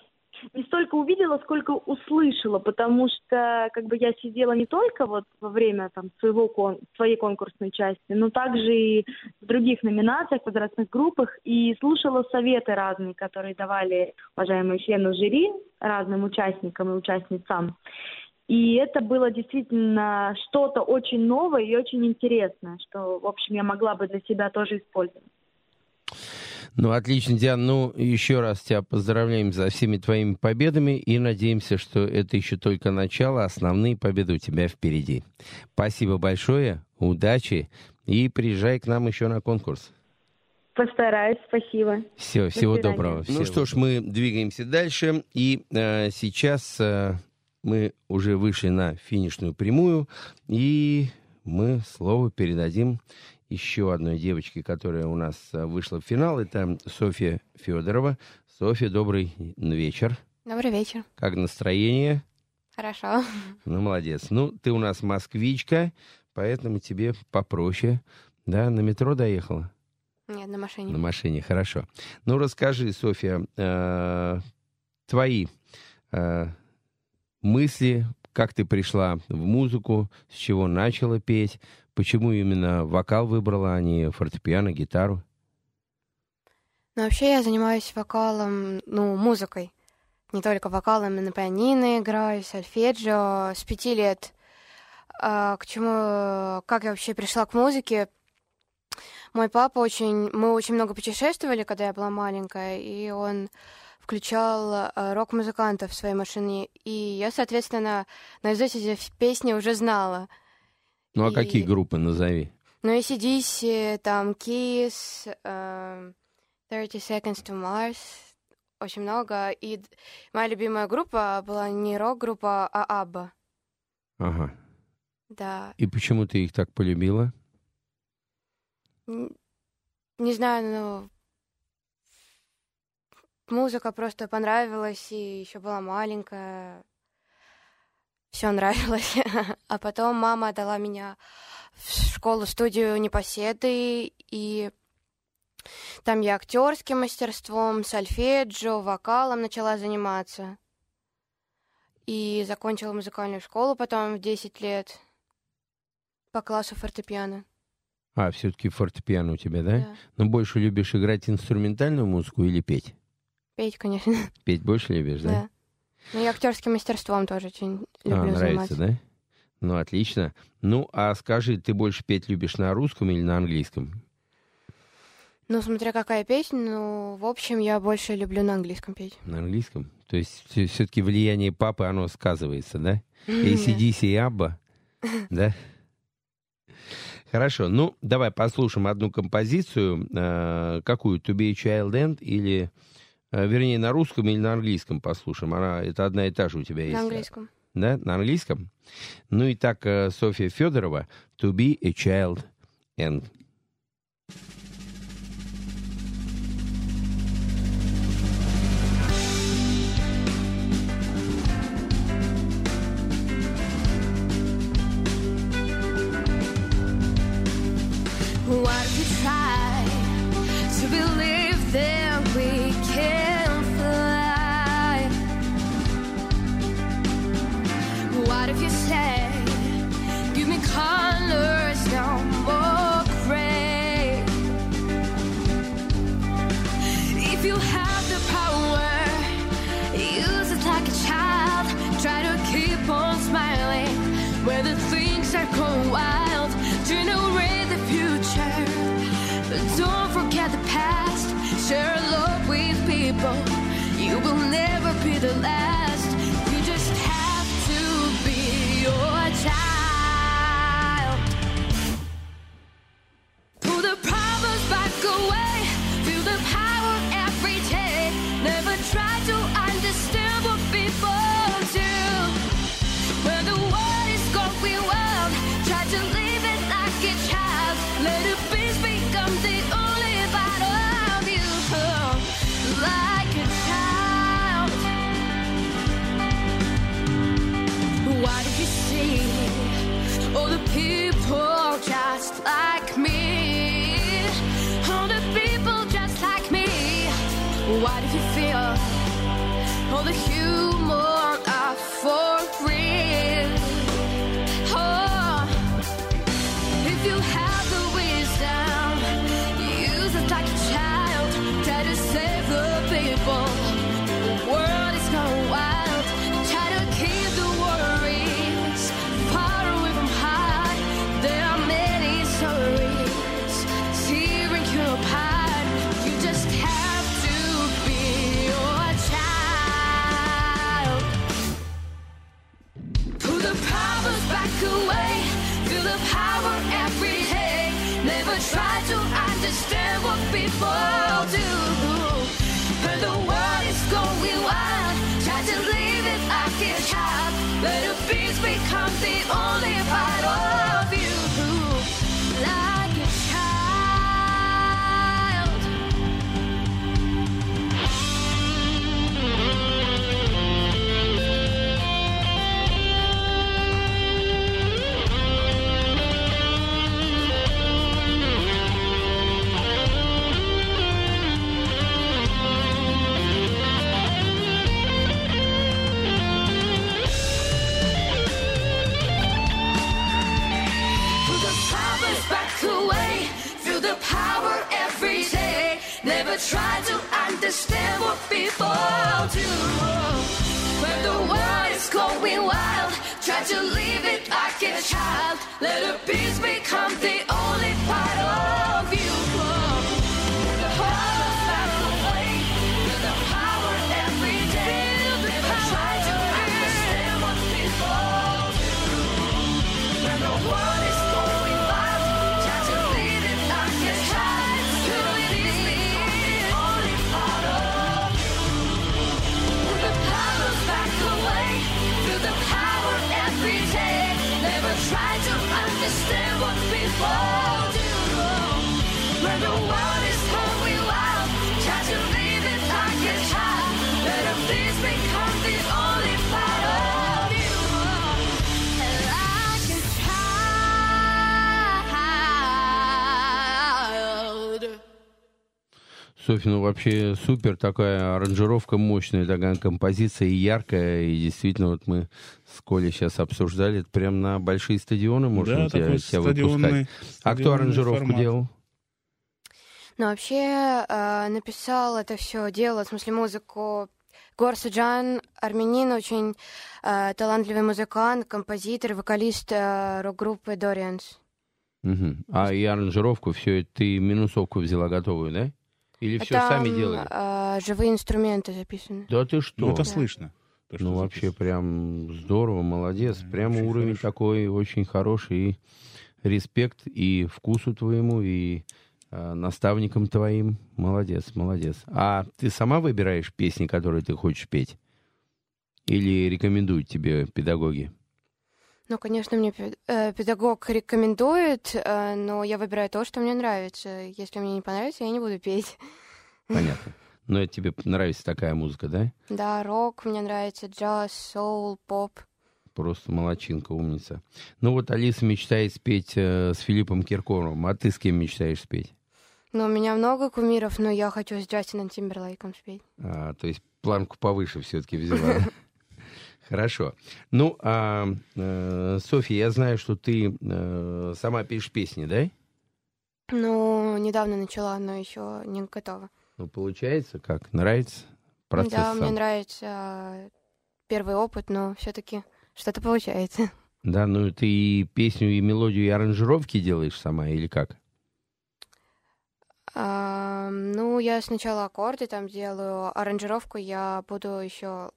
[SPEAKER 8] не столько увидела, сколько услышала, потому что как бы я сидела не только вот во время там своего кон- своей конкурсной части, но также и в других номинациях, возрастных группах, и слушала советы разные, которые давали уважаемые члены жюри разным участникам и участницам. И это было действительно что-то очень новое и очень интересное, что, в общем, я могла бы для себя тоже использовать.
[SPEAKER 2] Ну, отлично, Диан. Ну, еще раз тебя поздравляем за всеми твоими победами и надеемся, что это еще только начало, основные победы у тебя впереди. Спасибо большое, удачи и приезжай к нам еще на конкурс.
[SPEAKER 8] Постараюсь, спасибо.
[SPEAKER 2] Все, всего
[SPEAKER 8] свидания.
[SPEAKER 2] доброго. Ну
[SPEAKER 3] Всего
[SPEAKER 2] что ж, мы двигаемся дальше. И э, сейчас э, мы уже вышли на финишную прямую. И мы слово передадим еще одной девочке, которая у нас э, вышла в финал. Это Софья Федорова. Софья, добрый вечер.
[SPEAKER 10] Добрый вечер.
[SPEAKER 2] Как настроение?
[SPEAKER 10] Хорошо.
[SPEAKER 2] Ну, молодец. Ну, ты у нас москвичка, поэтому тебе попроще. Да, на метро доехала?
[SPEAKER 10] Нет, на машине.
[SPEAKER 2] На машине, хорошо. Ну, расскажи, Софья, э, твои э, мысли, как ты пришла в музыку, с чего начала петь, почему именно вокал выбрала, а не фортепиано, гитару?
[SPEAKER 10] Но вообще я занимаюсь вокалом, ну, музыкой. Не только вокалом, на пианино играю, сольфеджио с пяти лет. А, к чему, как я вообще пришла к музыке? Мой папа очень, мы очень много путешествовали, когда я была маленькая, и он включал э, рок-музыкантов в своей машине, и я, соответственно, наизусть эти песни уже знала.
[SPEAKER 2] Ну, а
[SPEAKER 10] И-
[SPEAKER 2] какие группы назови?
[SPEAKER 10] Ну, ACDC, там, Kiss, эм, 30 Seconds to Mars, очень много. И моя любимая группа была не рок-группа, а Абба.
[SPEAKER 2] Ага.
[SPEAKER 10] Да.
[SPEAKER 2] И почему ты их так полюбила?
[SPEAKER 10] Н- Не знаю, но музыка просто понравилась, и еще была маленькая. Все нравилось. А потом мама дала меня в школу-студию Непоседы, и там я актерским мастерством, сольфеджио, вокалом начала заниматься. И закончила музыкальную школу потом в 10 лет по классу фортепиано.
[SPEAKER 2] А, все-таки фортепиано у тебя, да?
[SPEAKER 10] Да.
[SPEAKER 2] Но больше любишь играть инструментальную музыку или петь?
[SPEAKER 10] Петь, конечно.
[SPEAKER 2] Петь больше любишь, да?
[SPEAKER 10] Да. Ну и актерским мастерством тоже очень
[SPEAKER 2] А,
[SPEAKER 10] люблю
[SPEAKER 2] нравится,
[SPEAKER 10] заниматься.
[SPEAKER 2] да?
[SPEAKER 5] Ну, отлично. Ну, а скажи, ты больше петь любишь на русском или на английском?
[SPEAKER 10] Ну, смотря какая песня, ну, в общем, я больше люблю на английском петь.
[SPEAKER 5] На английском? То есть все-таки влияние папы, оно сказывается, да? ACDC и Абба, да? Хорошо, ну, давай послушаем одну композицию. Э, какую? To be a child end или... э, вернее, на русском или на английском послушаем. Она, это одна и та же у тебя есть.
[SPEAKER 10] На английском.
[SPEAKER 5] Да, на английском? Ну и так, э, Софья Федорова, To be a child and...
[SPEAKER 2] power every day. Never try to understand what people do. When the world is going wild, try to leave it like a child. Let the peace become the only part of
[SPEAKER 5] Софья, ну вообще супер такая аранжировка мощная, такая композиция и яркая, и действительно вот мы с Колей сейчас обсуждали, это прям на большие стадионы можно
[SPEAKER 3] Да,
[SPEAKER 5] тебя, тебя выпускать. А кто аранжировку
[SPEAKER 3] формат.
[SPEAKER 5] делал?
[SPEAKER 10] Ну, вообще, э, написал это все дело, в смысле, музыку Гор Суджан, армянин, очень э, талантливый музыкант, композитор, вокалист э, рок-группы Дорианс.
[SPEAKER 2] Мгм. А и аранжировку, все, ты минусовку взяла готовую, да? Или все сами делали?
[SPEAKER 10] э, живые инструменты записаны.
[SPEAKER 2] Да ты что?
[SPEAKER 3] Ну, это
[SPEAKER 10] Да.
[SPEAKER 3] слышно. то,
[SPEAKER 2] Ну, вообще,
[SPEAKER 3] записано.
[SPEAKER 2] прям здорово, молодец.
[SPEAKER 3] Да,
[SPEAKER 2] Прямо уровень
[SPEAKER 3] хорошо.
[SPEAKER 2] такой очень хороший. И респект и вкусу твоему, и э, наставникам твоим. Молодец, молодец. А ты сама выбираешь песни, которые ты хочешь петь? Или рекомендуют тебе педагоги?
[SPEAKER 10] Ну, конечно, мне э, педагог рекомендует, э, но я выбираю то, что мне нравится. Если мне не понравится, я не буду петь.
[SPEAKER 2] Понятно. Но это тебе нравится такая музыка, да?
[SPEAKER 10] Да, рок мне нравится, джаз, соул, поп.
[SPEAKER 2] Просто молочинка, умница. Ну вот Алиса мечтает спеть э, с Филиппом Киркоровым. А ты с кем мечтаешь спеть?
[SPEAKER 10] Ну, у меня много кумиров, но я хочу с Джастином Тимберлейком спеть.
[SPEAKER 2] А, то есть планку повыше все-таки взяла. Хорошо. Ну, а, э, Софья, я знаю, что ты э, сама пишешь песни, да?
[SPEAKER 10] Ну, недавно начала, но еще не готова.
[SPEAKER 2] Ну, получается, как? Нравится процесс
[SPEAKER 10] да, мне
[SPEAKER 2] сам?
[SPEAKER 10] нравится э, первый опыт, но все-таки что-то получается.
[SPEAKER 2] Да, ну ты и песню, и мелодию, и аранжировки делаешь сама, или как?
[SPEAKER 10] А, ну, я сначала аккорды там делаю, аранжировку я буду еще,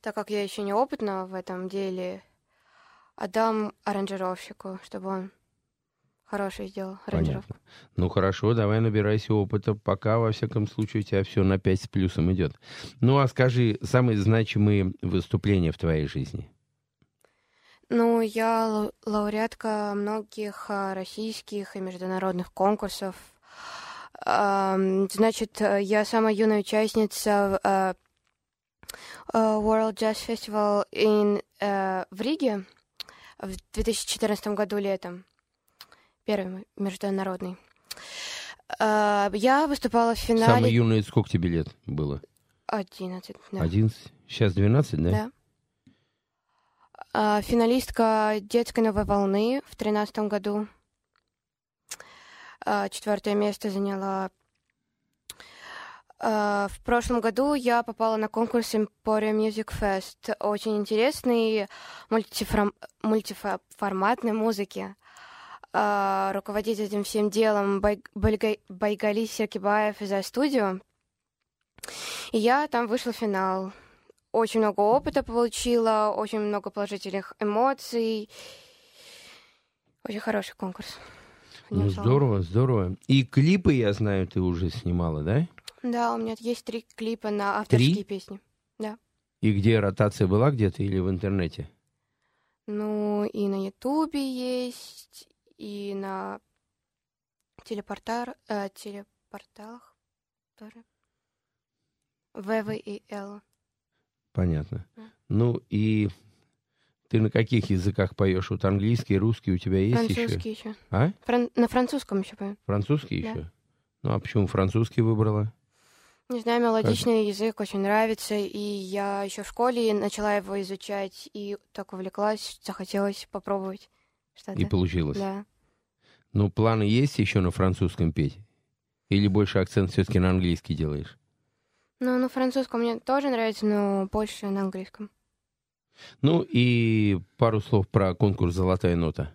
[SPEAKER 10] так как я еще не опытна в этом деле, отдам аранжировщику, чтобы он хороший сделал аранжировку.
[SPEAKER 2] Понятно. Ну хорошо, давай набирайся опыта, пока, во всяком случае, у тебя все на 5 с плюсом идет. Ну а скажи, самые значимые выступления в твоей жизни?
[SPEAKER 10] Ну, я лау- лауреатка многих а, российских и международных конкурсов. Значит, э, я самая юная участница э, World Jazz Festival in, э, в Риге в 2014 году летом. Первый международный. Э, Я выступала в финале
[SPEAKER 2] юная, сколько тебе лет было?
[SPEAKER 10] 11. да.
[SPEAKER 2] 11? Сейчас 12, да?
[SPEAKER 10] Да. А, Финалистка детской новой волны в тринадцатом году. А, Четвертое место заняла. А, В прошлом году я попала на конкурс Emporia Music Fest. Очень интересный мультифром- мультиформатной музыки. А, Руководит этим всем делом Бай- Байгали Серкибаев из студио. И я там вышла в финал очень много опыта получила, очень много положительных эмоций. Очень хороший конкурс.
[SPEAKER 2] Ну, здорово, здорово. И клипы, я знаю, ты уже снимала, да?
[SPEAKER 10] Да, у меня есть три клипа на авторские
[SPEAKER 2] Три?
[SPEAKER 10] песни.
[SPEAKER 2] И где ротация была где-то или в интернете?
[SPEAKER 10] Ну, и на Ютубе есть, и на телепортар, э, телепорталах тоже. ВВ и Л.
[SPEAKER 2] Понятно.
[SPEAKER 10] Да.
[SPEAKER 2] Ну и ты на каких языках поешь? Вот английский, русский у тебя есть еще?
[SPEAKER 10] Французский еще.
[SPEAKER 2] А?
[SPEAKER 10] на французском еще пою.
[SPEAKER 2] Французский
[SPEAKER 10] Да.
[SPEAKER 2] еще? Ну а почему французский выбрала?
[SPEAKER 10] Не знаю, мелодичный язык очень нравится, и я еще в школе начала его изучать, и так увлеклась, захотелось попробовать что-то.
[SPEAKER 2] И получилось.
[SPEAKER 10] Да.
[SPEAKER 2] Ну, планы есть еще на французском петь? Или больше акцент все-таки на английский делаешь?
[SPEAKER 10] Ну, на французском мне тоже нравится, но больше на английском.
[SPEAKER 2] Ну и пару слов про конкурс «Золотая нота».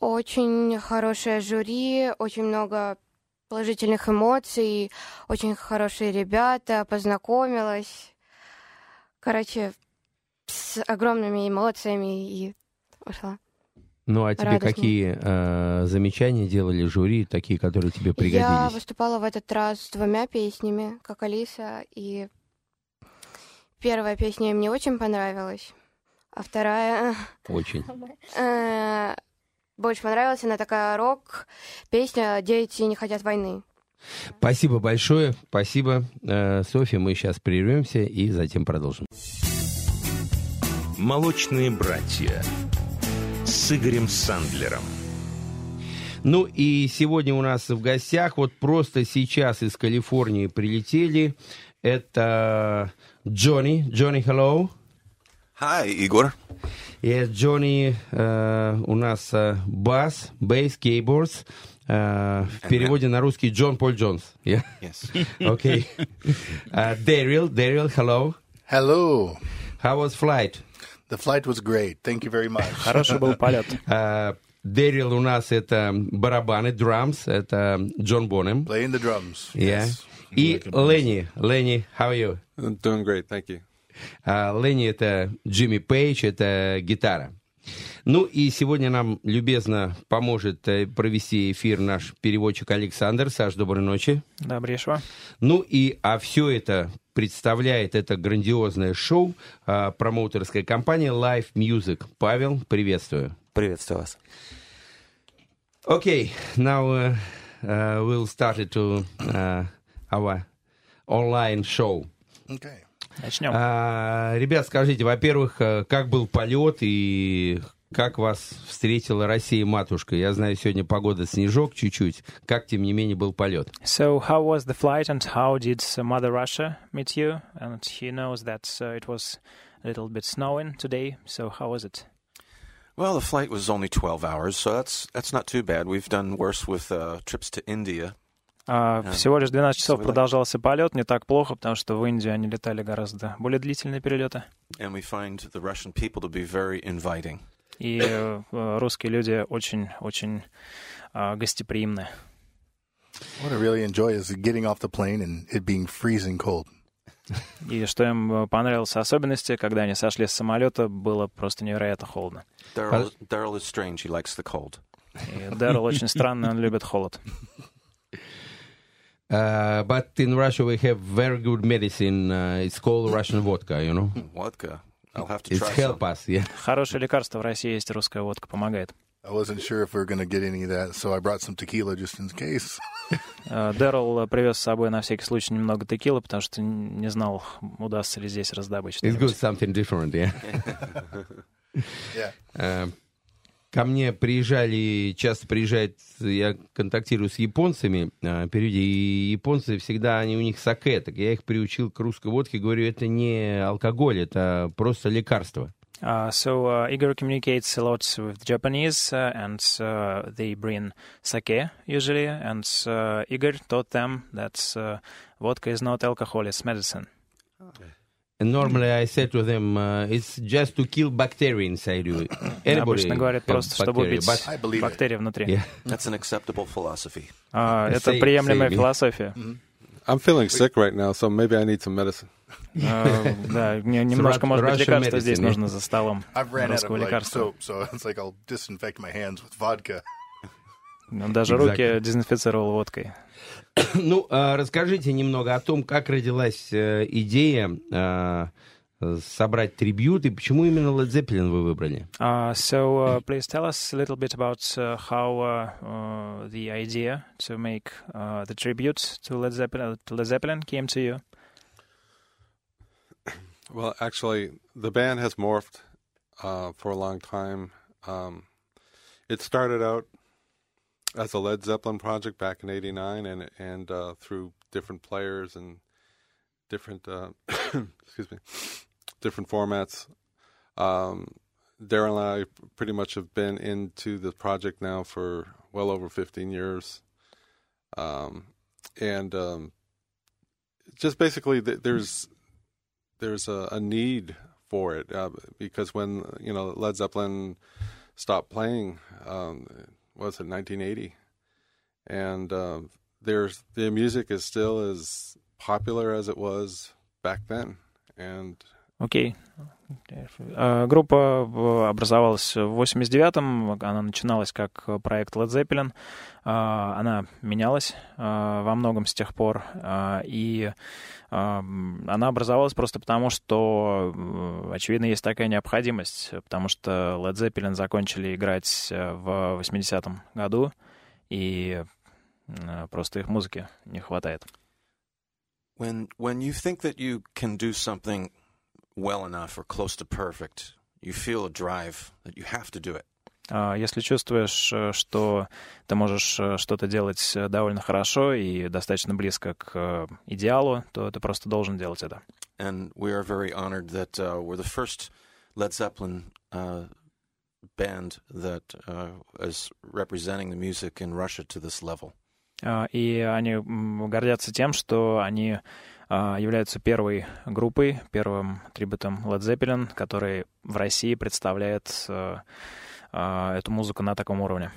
[SPEAKER 10] Очень хорошее жюри, очень много положительных эмоций, очень хорошие ребята, познакомилась. Короче, с огромными эмоциями и ушла.
[SPEAKER 2] Ну а тебе
[SPEAKER 10] Радостно.
[SPEAKER 2] какие э, замечания делали жюри, такие, которые тебе
[SPEAKER 10] Я
[SPEAKER 2] пригодились?
[SPEAKER 10] выступала в этот раз с двумя песнями, как Алиса, и первая песня мне очень понравилась, а вторая
[SPEAKER 2] Очень.
[SPEAKER 10] больше понравилась. Она такая рок, песня «Дети не хотят войны».
[SPEAKER 2] Спасибо большое. Спасибо, э, Софья. Мы сейчас прервемся и затем продолжим.
[SPEAKER 1] «Молочные братья» с Игорем Сандлером.
[SPEAKER 2] Ну и сегодня у нас в гостях, вот просто сейчас из Калифорнии прилетели, это Джонни. Джонни, hello.
[SPEAKER 11] Hi, Igor.
[SPEAKER 2] И Джонни э, у нас э, бас, бейс. Э, в переводе на русский Джон Поль Джонс. Yeah?
[SPEAKER 11] Yes.
[SPEAKER 2] Okay. Uh, Daryl, Daryl, hello.
[SPEAKER 12] Hello.
[SPEAKER 2] How was flight?
[SPEAKER 12] The flight was great. Thank you very much.
[SPEAKER 13] Хороший был полет.
[SPEAKER 2] Uh, Дэрил у нас это барабаны, drums, это Джон Бонем.
[SPEAKER 12] Playing the drums.
[SPEAKER 2] Yeah.
[SPEAKER 12] Yes.
[SPEAKER 2] И Ленни, Ленни, how are you?
[SPEAKER 14] Doing great, thank you.
[SPEAKER 2] А, Ленни это Джимми Пейдж, это гитара. Ну и сегодня нам любезно поможет э, провести эфир наш переводчик Александр. Саш, доброй ночи.
[SPEAKER 13] Добрейшего.
[SPEAKER 2] Ну и, а все это представляет это грандиозное шоу а, промоутерская компания Live Music. Павел, приветствую.
[SPEAKER 15] Приветствую вас.
[SPEAKER 2] Okay, now uh, uh, we'll start to uh, our online show.
[SPEAKER 12] Okay.
[SPEAKER 13] Начнем.
[SPEAKER 2] А, ребят, скажите, во-первых, э, как был полет и как вас встретила Россия-матушка? Я знаю, сегодня погода снежок чуть-чуть. Как, тем не менее, был полет?
[SPEAKER 13] So, how was the flight and how did uh, Mother Russia meet you? And he knows that uh, it was a little bit snowing today. So, how was it?
[SPEAKER 11] Well, the flight was only 12 hours, so that's that's not too bad. We've done worse with uh, trips to India.
[SPEAKER 13] А,
[SPEAKER 11] Yeah.
[SPEAKER 13] Всего лишь 12 часов
[SPEAKER 11] like-
[SPEAKER 13] продолжался полет, не так плохо, потому что в Индию они летали гораздо более длительные перелеты.
[SPEAKER 11] And we find the Russian people to be very inviting.
[SPEAKER 13] И э, э, русские люди очень-очень а, гостеприимны.
[SPEAKER 12] What I really enjoy is getting off the plane and it being freezing cold.
[SPEAKER 13] И что им э, понравилось особенности, когда они сошли с самолета, было просто невероятно холодно.
[SPEAKER 11] Daryl, Daryl is strange. He likes the cold.
[SPEAKER 13] И Дэрл очень странный, он любит холод.
[SPEAKER 2] Uh, but in Russia we have very good medicine. Uh, it's called Russian vodka, you know.
[SPEAKER 11] Vodka. I'll have to
[SPEAKER 2] It's
[SPEAKER 11] try
[SPEAKER 2] help
[SPEAKER 11] some.
[SPEAKER 2] us, yeah.
[SPEAKER 13] Хорошее лекарство в России есть, русская водка помогает.
[SPEAKER 12] I wasn't sure if we were going to get any of that, so I brought some tequila just in case.
[SPEAKER 13] Э, Дэрл привез с собой на всякий случай немного текилы, потому что не знал, удастся ли здесь раздобыть
[SPEAKER 2] It's good something different, yeah.
[SPEAKER 12] Yeah.
[SPEAKER 2] Э, Ко мне приезжали, часто приезжает, я контактирую с японцами, э, периоде, и японцы всегда, они у них саке, так я их приучил к русской водке, говорю, это не алкоголь, это просто лекарство.
[SPEAKER 13] Uh, so uh, Igor communicates a lot with Japanese, uh, and uh, they bring sake usually. And uh, Igor taught them that uh, vodka is not alcohol; it's medicine.
[SPEAKER 2] And normally I said to them, uh, it's just to kill bacteria inside you. Anybody
[SPEAKER 13] Обычно говорят просто, чтобы убить бактерии внутри.
[SPEAKER 2] Yeah.
[SPEAKER 11] That's an acceptable philosophy.
[SPEAKER 13] А, это
[SPEAKER 2] Say-
[SPEAKER 13] приемлемая
[SPEAKER 2] say
[SPEAKER 13] философия.
[SPEAKER 14] I'm feeling sick right now, so maybe I need some medicine.
[SPEAKER 13] А, Да, мне немножко, может быть, лекарства здесь нужно за столом.
[SPEAKER 12] I've ran out of
[SPEAKER 13] Русского
[SPEAKER 12] like
[SPEAKER 13] лекарства.
[SPEAKER 12] soap, so it's like I'll disinfect my hands with vodka.
[SPEAKER 13] Ну, Даже руки дезинфицировал водкой.
[SPEAKER 2] Ну, а, расскажите немного о том, как родилась э, идея э, собрать трибют и почему именно Led Zeppelin вы выбрали?
[SPEAKER 13] Uh, so uh, please tell us a little bit about uh, how uh, uh, the idea to make uh, the tribute to Led Zeppelin, to Led Zeppelin came to you.
[SPEAKER 14] Well, actually, the band has morphed uh, for a long time. Um, it started out as a Led Zeppelin project back in '89, and and uh, through different players and different uh, excuse me, different formats. Um, Darren and I pretty much have been into the project now for well over 15 years, um, and um, just basically th- there's there's a, a need for it uh, because when you know Led Zeppelin stopped playing, um, was it 1980, and uh, there's the music is still as popular as it was back then, and
[SPEAKER 13] Окей. Э, Группа образовалась в 89-м, она начиналась как проект Led Zeppelin, Э, она менялась э, во многом с тех пор, и она образовалась просто потому, что, очевидно, есть такая необходимость, потому что Led Zeppelin закончили играть э, в 80-м году, и э, просто их музыки не хватает.
[SPEAKER 11] When when you think that you can do something well enough or close to perfect, you feel a drive that you have to do it.
[SPEAKER 13] А, Если чувствуешь, э, что ты можешь э, что-то делать э, довольно хорошо и достаточно близко к э, идеалу, то ты просто должен делать это.
[SPEAKER 11] And we are very honored that uh, we're the first Led Zeppelin uh, band that uh, is representing the music in Russia to this level.
[SPEAKER 13] А, И они м, гордятся тем, что они а, являются первой группой, первым трибутом Led Zeppelin, который в России представляет а, а, эту музыку на таком уровне.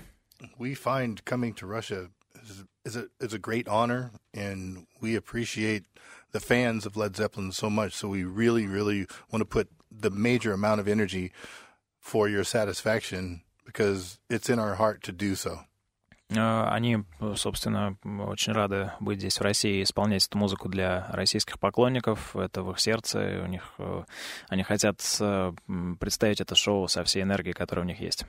[SPEAKER 12] We find coming to Russia is, is, a, is a great honor, and we appreciate the fans of Led Zeppelin so much. So we really, really want to put the major amount of energy for your satisfaction because it's in our heart to do so.
[SPEAKER 13] А, Они, собственно, очень рады быть здесь, в России, и исполнять эту музыку для российских поклонников. Это в их сердце. У них, э, они хотят э, представить это шоу со всей энергией, которая у них есть.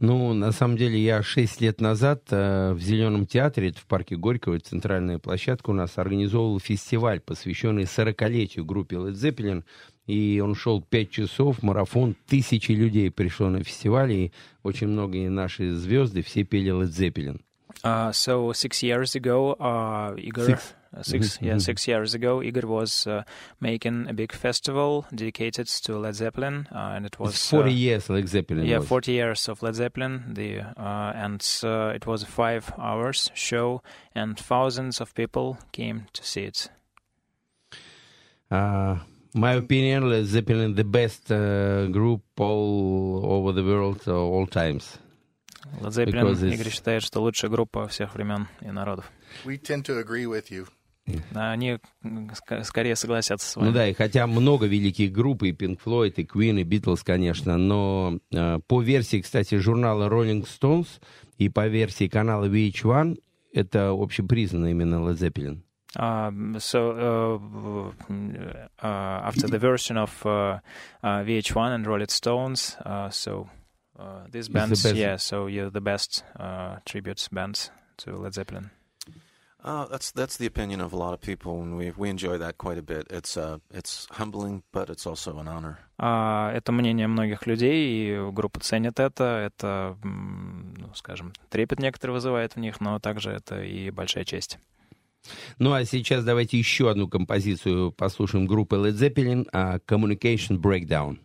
[SPEAKER 2] Ну, на самом деле, я шесть лет назад э, в Зеленом театре, это в парке Горького, центральная площадка у нас, организовывал фестиваль, посвященный 40-летию группе Led Zeppelin. И он шел пять часов, марафон, тысячи людей пришло на фестиваль, и очень многие наши звезды все пели Led Zeppelin.
[SPEAKER 13] Uh, so six years ago, uh, Igor,
[SPEAKER 2] Six.
[SPEAKER 13] uh, six,
[SPEAKER 2] Mhm,
[SPEAKER 13] yeah,
[SPEAKER 2] mhm.
[SPEAKER 13] six years ago, Igor was uh, making a big festival dedicated to Led Zeppelin, uh, and it was
[SPEAKER 2] It's 40
[SPEAKER 13] uh,
[SPEAKER 2] years Led Zeppelin
[SPEAKER 13] Yeah,
[SPEAKER 2] was.
[SPEAKER 13] 40 years of Led Zeppelin. The uh, and uh, it was a five hours show, and thousands of people came to see it.
[SPEAKER 2] Uh, my opinion, Led Zeppelin, the best uh, group all over the world, uh, all times.
[SPEAKER 13] Led Zeppelin, Игорь считает, что лучшая группа всех времен и народов.
[SPEAKER 12] We tend to agree with you.
[SPEAKER 13] Они скорее согласятся с вами.
[SPEAKER 2] Ну да, и хотя много великих групп, и Pink Floyd, и Queen, и Beatles, конечно, но э, по версии, кстати, журнала Rolling Stones и по версии канала VH1, это общепризнанно именно Led Zeppelin.
[SPEAKER 13] Um, so uh, uh, after the version of uh, uh, VH1 and Rolling Stones, uh, so uh, these
[SPEAKER 2] the
[SPEAKER 13] bands, yeah, so you're the best uh, tribute bands to Led Zeppelin.
[SPEAKER 11] Uh, that's that's the opinion of a lot of people, and we we enjoy that quite a bit. It's uh it's humbling, but it's also an honor.
[SPEAKER 13] А, Это мнение многих людей, и группа ценит это. Это, ну, скажем, трепет некоторый вызывает в них, но также это и большая честь.
[SPEAKER 2] Ну а сейчас давайте еще одну композицию послушаем группы Led Zeppelin, а, Communication Breakdown.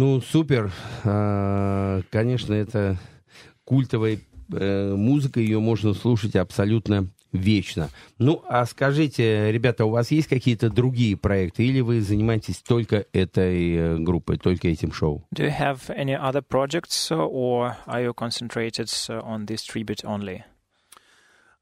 [SPEAKER 2] Ну, супер. А, Конечно, это культовая э, музыка, ее можно слушать абсолютно вечно. Ну, а скажите, ребята, у вас есть какие-то другие проекты, или вы занимаетесь только этой э, группой, только этим шоу?
[SPEAKER 13] Do you have any other projects, uh, or are you concentrated on this tribute only?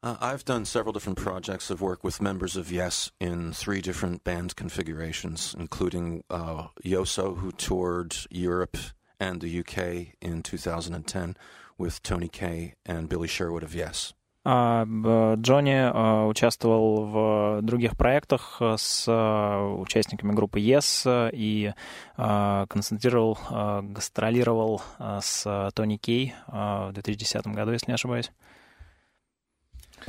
[SPEAKER 11] Uh, I've done several different projects of work with members of Yes in three different band configurations, including uh, Yoso, who toured Europe and the UK in 2010 with Tony Kay and Billy Sherwood of Yes.
[SPEAKER 13] А, б- Джонни а, участвовал в других проектах а, с а, участниками группы Yes а, и а, концентрировал, а, гастролировал а, с Тони Кей а, в 2010 году, если не ошибаюсь.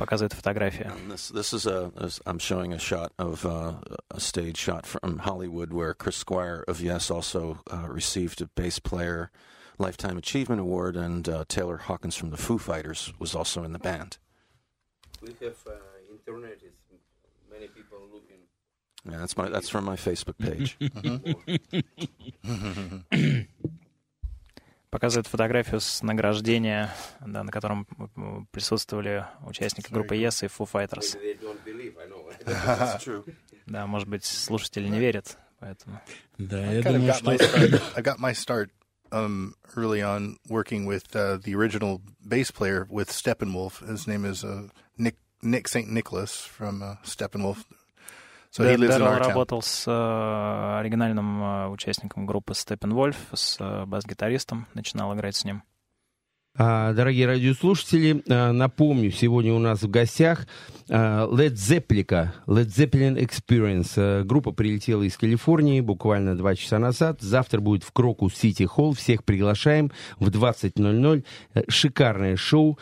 [SPEAKER 13] Показывает фотография.
[SPEAKER 11] And this this is a is- I'm showing a shot of uh, a stage shot from Hollywood where Chris Squire of Yes also uh, received a bass player lifetime achievement award, and uh, Taylor Hawkins from the Foo Fighters was also in the band.
[SPEAKER 2] We have internet, many people looking.
[SPEAKER 11] Yeah, that's my that's from my Facebook page.
[SPEAKER 13] Показывает фотографию с награждения, да, на котором присутствовали участники группы Yes и Foo Fighters. Да, может быть, слушатели не верят, поэтому...
[SPEAKER 3] Да, я думаю, что...
[SPEAKER 12] I got my start um, early on working with uh, the original bass player with Steppenwolf. His name is uh, Nick Nick St. Nicholas from uh, Steppenwolf. So he lives in our town.
[SPEAKER 13] работал с э, оригинальным э, участником группы Steppenwolf, с э, бас-гитаристом, начинал играть с ним.
[SPEAKER 2] А, Дорогие радиослушатели, а, напомню, сегодня у нас в гостях Led Zeppelin, Led Zeppelin Experience. Группа прилетела из Калифорнии буквально два часа назад. Завтра будет в Крокус Сити Холл. Всех приглашаем в 20.00. Э, Шикарное шоу.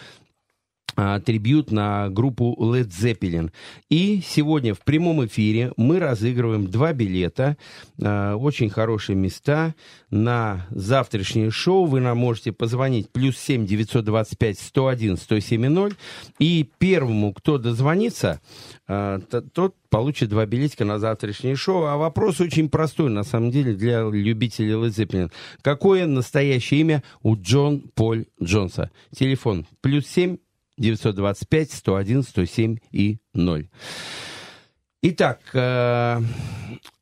[SPEAKER 2] А, трибют на группу Led Zeppelin. И сегодня в прямом эфире мы разыгрываем два билета, а, очень хорошие места на завтрашнее шоу. Вы нам можете позвонить плюс 7 925 101 107 0. И первому, кто дозвонится, а, тот получит два билетика на завтрашнее шоу. А вопрос очень простой, на самом деле, для любителей Led Zeppelin. Какое настоящее имя у Джон Поль Джонса? Телефон плюс 7 925 101 107 и 0. Итак, э,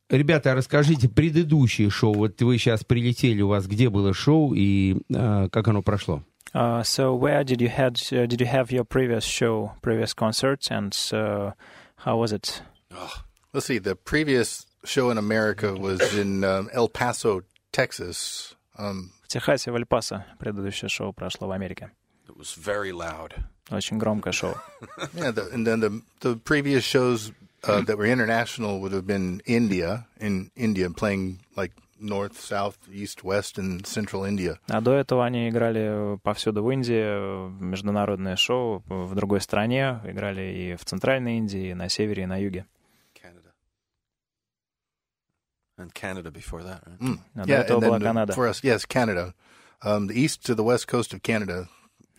[SPEAKER 2] ребята, расскажите предыдущее шоу. Вот вы сейчас прилетели, у вас где было шоу и э, как оно прошло?
[SPEAKER 13] Uh, so where did you had uh, did you have your previous show, previous concerts, and uh, how was it?
[SPEAKER 12] Let's see. The previous show in America was in um, El Paso, Texas. Um,
[SPEAKER 13] В Техасе, в Эль-Пасо предыдущее шоу прошло в Америке.
[SPEAKER 11] It was very loud.
[SPEAKER 13] Очень громкое шоу.
[SPEAKER 12] yeah, the, and then the the previous shows uh, that were international would have been India in India playing like north, south, east, west, and central India.
[SPEAKER 13] А до этого они играли повсюду в Индии, э, международное шоу в другой стране. Играли и в Центральной Индии, и на севере, и на юге.
[SPEAKER 11] Canada. And Canada before that, right?
[SPEAKER 12] Mm.
[SPEAKER 13] А до этого
[SPEAKER 12] and then
[SPEAKER 13] была
[SPEAKER 12] the-
[SPEAKER 13] Канада.
[SPEAKER 12] for us, yes, Canada, um, the east to the west coast of Canada,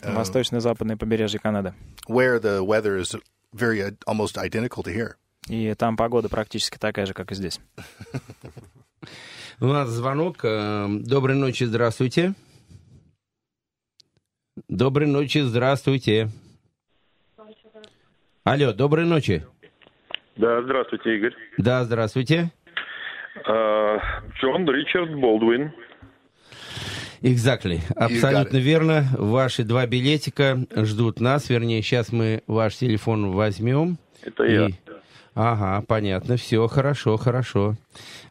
[SPEAKER 12] uh,
[SPEAKER 13] Восточное и западное побережье Канады.
[SPEAKER 12] where the weather is very uh, almost identical to here.
[SPEAKER 13] И там погода практически такая же, как и здесь.
[SPEAKER 2] У нас звонок. Э, Доброй ночи, здравствуйте. Доброй ночи, здравствуйте. Алло, доброй ночи.
[SPEAKER 15] Да, здравствуйте, Игорь.
[SPEAKER 2] Да, здравствуйте.
[SPEAKER 15] Джон Ричард Болдуин.
[SPEAKER 2] Exactly. Абсолютно верно. Ваши два билетика ждут нас. Вернее, сейчас мы ваш телефон возьмем.
[SPEAKER 15] Это я.
[SPEAKER 2] Ага, понятно. Все хорошо, хорошо.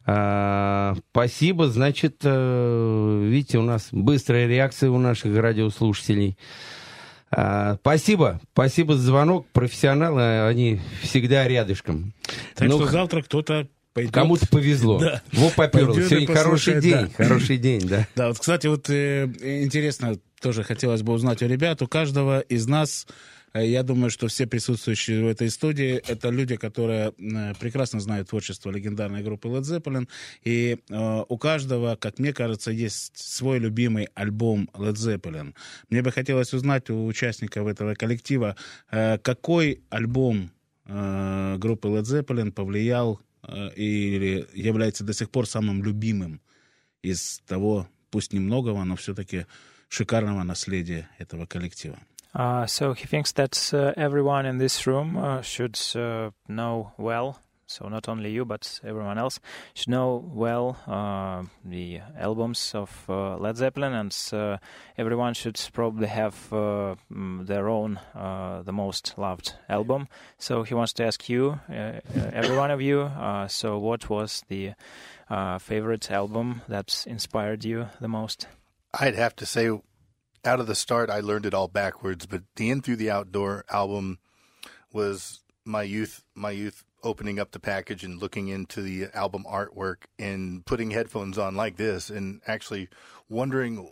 [SPEAKER 2] А, спасибо. Значит, э, видите, у нас быстрая реакция у наших радиослушателей. А, спасибо. Спасибо за звонок. Профессионалы, они всегда рядышком.
[SPEAKER 3] Так
[SPEAKER 2] Ну,
[SPEAKER 3] что завтра кто-то пойдет...
[SPEAKER 2] Кому-то повезло.
[SPEAKER 3] Да.
[SPEAKER 2] Во поперло. Сегодня хороший день.
[SPEAKER 3] да.
[SPEAKER 2] Хороший день, да.
[SPEAKER 3] Да, вот, кстати, вот э, интересно, тоже хотелось бы узнать у ребят, у каждого из нас, э, я думаю, что все присутствующие в этой студии, это люди, которые э, прекрасно знают творчество легендарной группы Led Zeppelin, и э, у каждого, как мне кажется, есть свой любимый альбом Led Zeppelin. Мне бы хотелось узнать у участников этого коллектива, э, какой альбом э, группы Led Zeppelin повлиял или является до сих пор самым любимым из того, пусть немногого, но все-таки шикарного наследия этого коллектива.
[SPEAKER 13] Uh, so he thinks that uh, everyone in this room uh, should uh, know well, so not only you, but everyone else should know well uh, the albums of uh, Led Zeppelin, and uh, everyone should probably have uh, mm, their own, uh, the most loved album. So he wants to ask you, uh, every one of you, so what was the favorite album that inspired you the most?
[SPEAKER 12] I'd have to say, out of the start, I learned it all backwards. But the In Through the Outdoor album was my youth. My youth opening up the package and looking into the album artwork and putting headphones on like this and actually wondering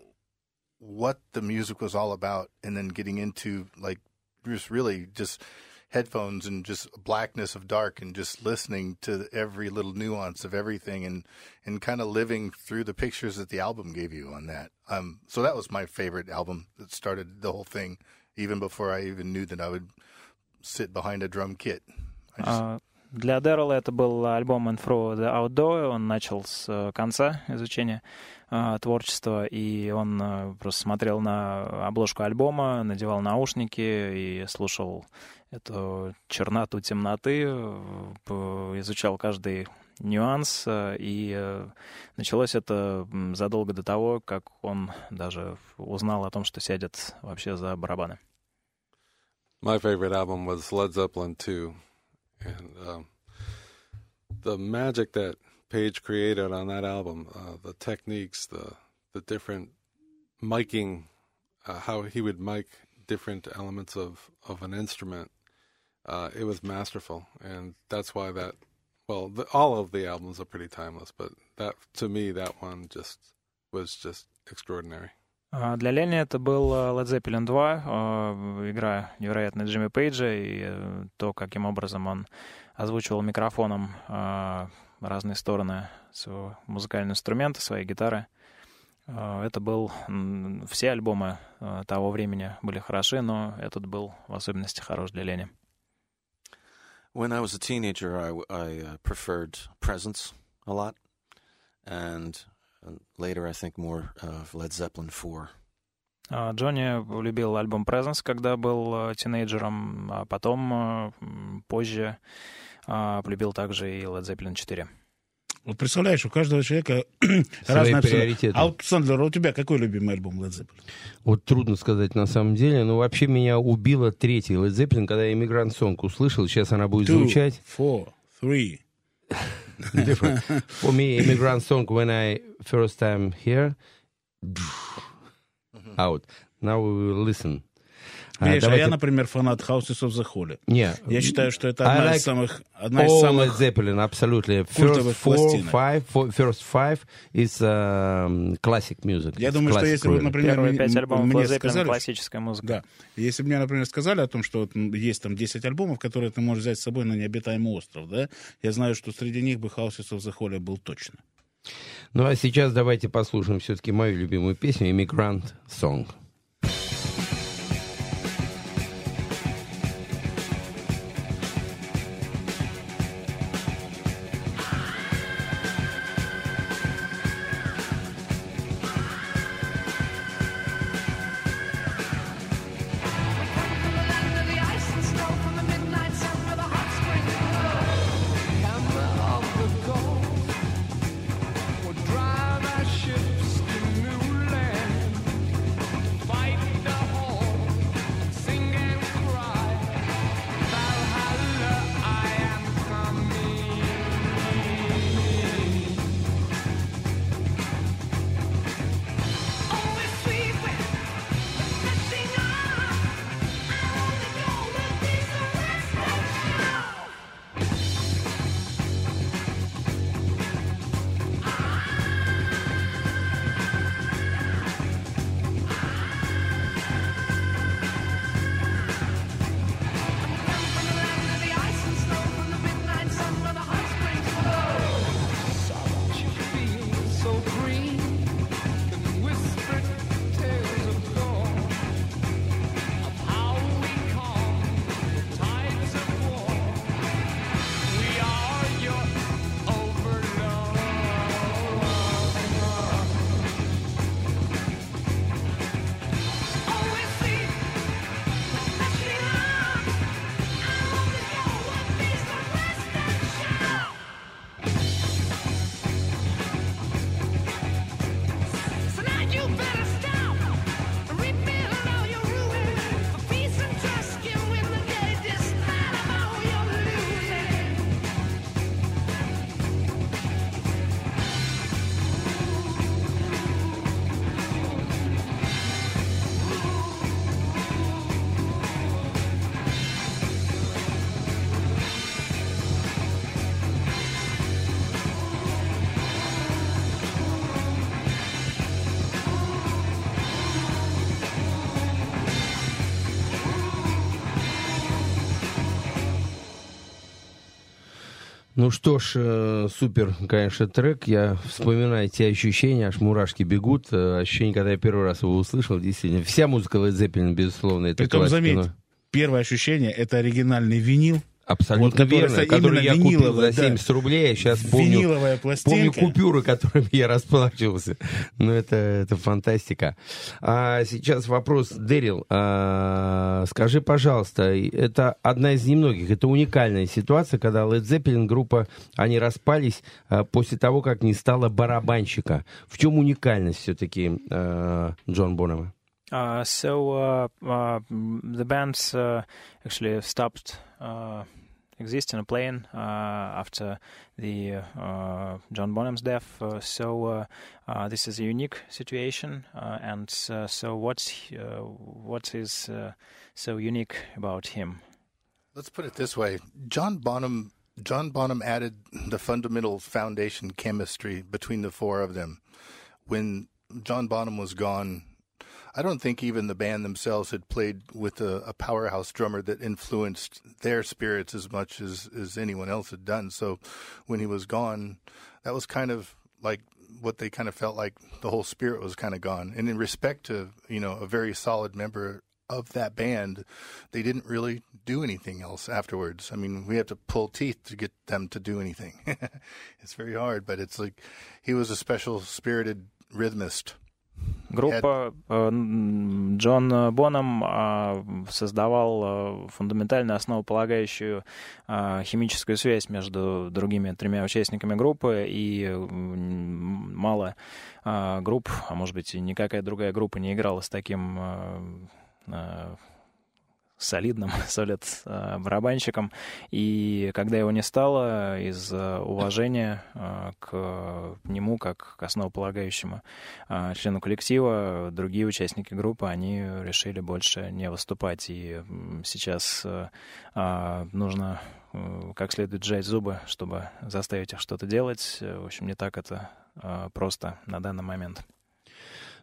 [SPEAKER 12] what the music was all about, and then getting into like just really just headphones and just blackness of dark and just listening to every little nuance of everything and and kind of living through the pictures that the album gave you on that. Um so that was my favorite album that started the whole thing even before i even knew that i would sit behind a drum kit. I just-
[SPEAKER 13] А, Для Дэррела это был альбом In Through the Outdoor. Он начал с э, конца изучения э, творчества, и он э, просто смотрел на обложку альбома, надевал наушники и слушал эту черноту темноты, э, изучал каждый нюанс, э, и началось это задолго до того, как он даже узнал о том, что сядет вообще за барабаны.
[SPEAKER 14] My favorite album was Led Zeppelin 2. And um, the magic that Page created on that album, uh, the techniques, the the different miking, uh, how he would mic different elements of, of an instrument, uh, it was masterful. And that's why that, well, the, all of the albums are pretty timeless, but that to me, that one just was just extraordinary.
[SPEAKER 13] А, Для Лени это был э, Led Zeppelin 2, э, игра невероятной Джимми Пейджа, и э, то, каким образом он озвучивал микрофоном разные стороны своего музыкального инструмента, своей гитары. Это был... Все альбомы того времени были хороши, но этот был в особенности хорош для Лени.
[SPEAKER 11] When I was a teenager, I, I, preferred Presence a lot, and later I think more of Led Zeppelin 4.
[SPEAKER 13] А, Джонни любил альбом Presence, когда был э, тинейджером, а потом, э, позже, а, полюбил также и Led Zeppelin 4.
[SPEAKER 3] Вот представляешь, у каждого человека разные
[SPEAKER 2] приоритеты.
[SPEAKER 3] А вот, Сандлер, у тебя какой любимый альбом Led Zeppelin?
[SPEAKER 2] Вот трудно сказать на самом деле, но вообще меня убила третий Led Zeppelin, когда я «Иммигрант Сонг» услышал, сейчас она будет
[SPEAKER 3] Two,
[SPEAKER 2] звучать.
[SPEAKER 3] four, three.
[SPEAKER 2] Different. For me, «Immigrant Song» when I first time here, out. Now we will listen. А,
[SPEAKER 3] Видишь, а
[SPEAKER 2] давайте-
[SPEAKER 3] я, например, фанат Houses of the Holy.
[SPEAKER 2] Не.
[SPEAKER 3] Я считаю, что это
[SPEAKER 2] I
[SPEAKER 3] одна
[SPEAKER 2] like
[SPEAKER 3] из самых... Одна из самых...
[SPEAKER 2] Led Zeppelin, absolutely.
[SPEAKER 3] культовых
[SPEAKER 2] First four, five, four, first five is um, classic music.
[SPEAKER 3] Я
[SPEAKER 2] It's
[SPEAKER 3] думаю, что если
[SPEAKER 2] really.
[SPEAKER 3] например,
[SPEAKER 13] Первые пять альбомов
[SPEAKER 3] мне
[SPEAKER 13] Zeppelin
[SPEAKER 3] сказали,
[SPEAKER 13] классическая музыка.
[SPEAKER 3] Да. Если бы мне, например, сказали о том, что вот есть там 10 альбомов, которые ты можешь взять с собой на необитаемый остров, да, я знаю, что среди них бы Houses of the Holy был точно.
[SPEAKER 2] Ну а сейчас давайте послушаем все-таки мою любимую песню «Immigrant Song». Ну что ж, э, супер, конечно, трек. Я вспоминаю те ощущения, аж мурашки бегут. Э, ощущение, когда я первый раз его услышал, действительно. Вся музыка Led Zeppelin, безусловно, это
[SPEAKER 3] Притом, заметь,
[SPEAKER 2] но-
[SPEAKER 3] первое ощущение — это оригинальный винил.
[SPEAKER 2] Абсолютно
[SPEAKER 3] Вот, который
[SPEAKER 2] верно,
[SPEAKER 3] именно
[SPEAKER 2] я купил за
[SPEAKER 3] да.
[SPEAKER 2] 70 рублей, я сейчас помню,
[SPEAKER 3] Виниловая
[SPEAKER 2] помню купюры, которыми я расплачивался. Ну, это, это фантастика. А сейчас вопрос, Дэрил, а, скажи, пожалуйста, это одна из немногих, это уникальная ситуация, когда Led Zeppelin группа, они распались а, после того, как не стало барабанщика. В чем уникальность все-таки Джон Бонома?
[SPEAKER 13] Uh, so uh, uh, the bands uh, actually stopped uh, existing a plane uh, after the uh, John Bonham's death. Uh, so uh, uh, this is a unique situation. And so what's what is so unique about him?
[SPEAKER 12] Let's put it this way: John Bonham. John Bonham added the fundamental foundation chemistry between the four of them. When John Bonham was gone, I don't think even the band themselves had played with a, a powerhouse drummer that influenced their spirits as much as, as anyone else had done. So when he was gone, that was kind of like what they kind of felt like the whole spirit was kind of gone. And in respect to, you know, a very solid member of that band, they didn't really do anything else afterwards. I mean, we have to pull teeth to get them to do anything. it's very hard, but it's like he was a special spirited rhythmist.
[SPEAKER 13] Группа э, Джон Боном э, создавал э, фундаментально основополагающую э, химическую связь между другими тремя участниками группы, и мало э, групп, а может быть никакая другая группа не играла с таким э, э, солидным, солид э, барабанщиком. И когда его не стало, из э, уважения э, к нему, как к основополагающему члену коллектива, другие участники группы, они решили больше не выступать. И сейчас э, нужно как следует сжать зубы, чтобы заставить их что-то делать. В общем, не так это просто на данный момент.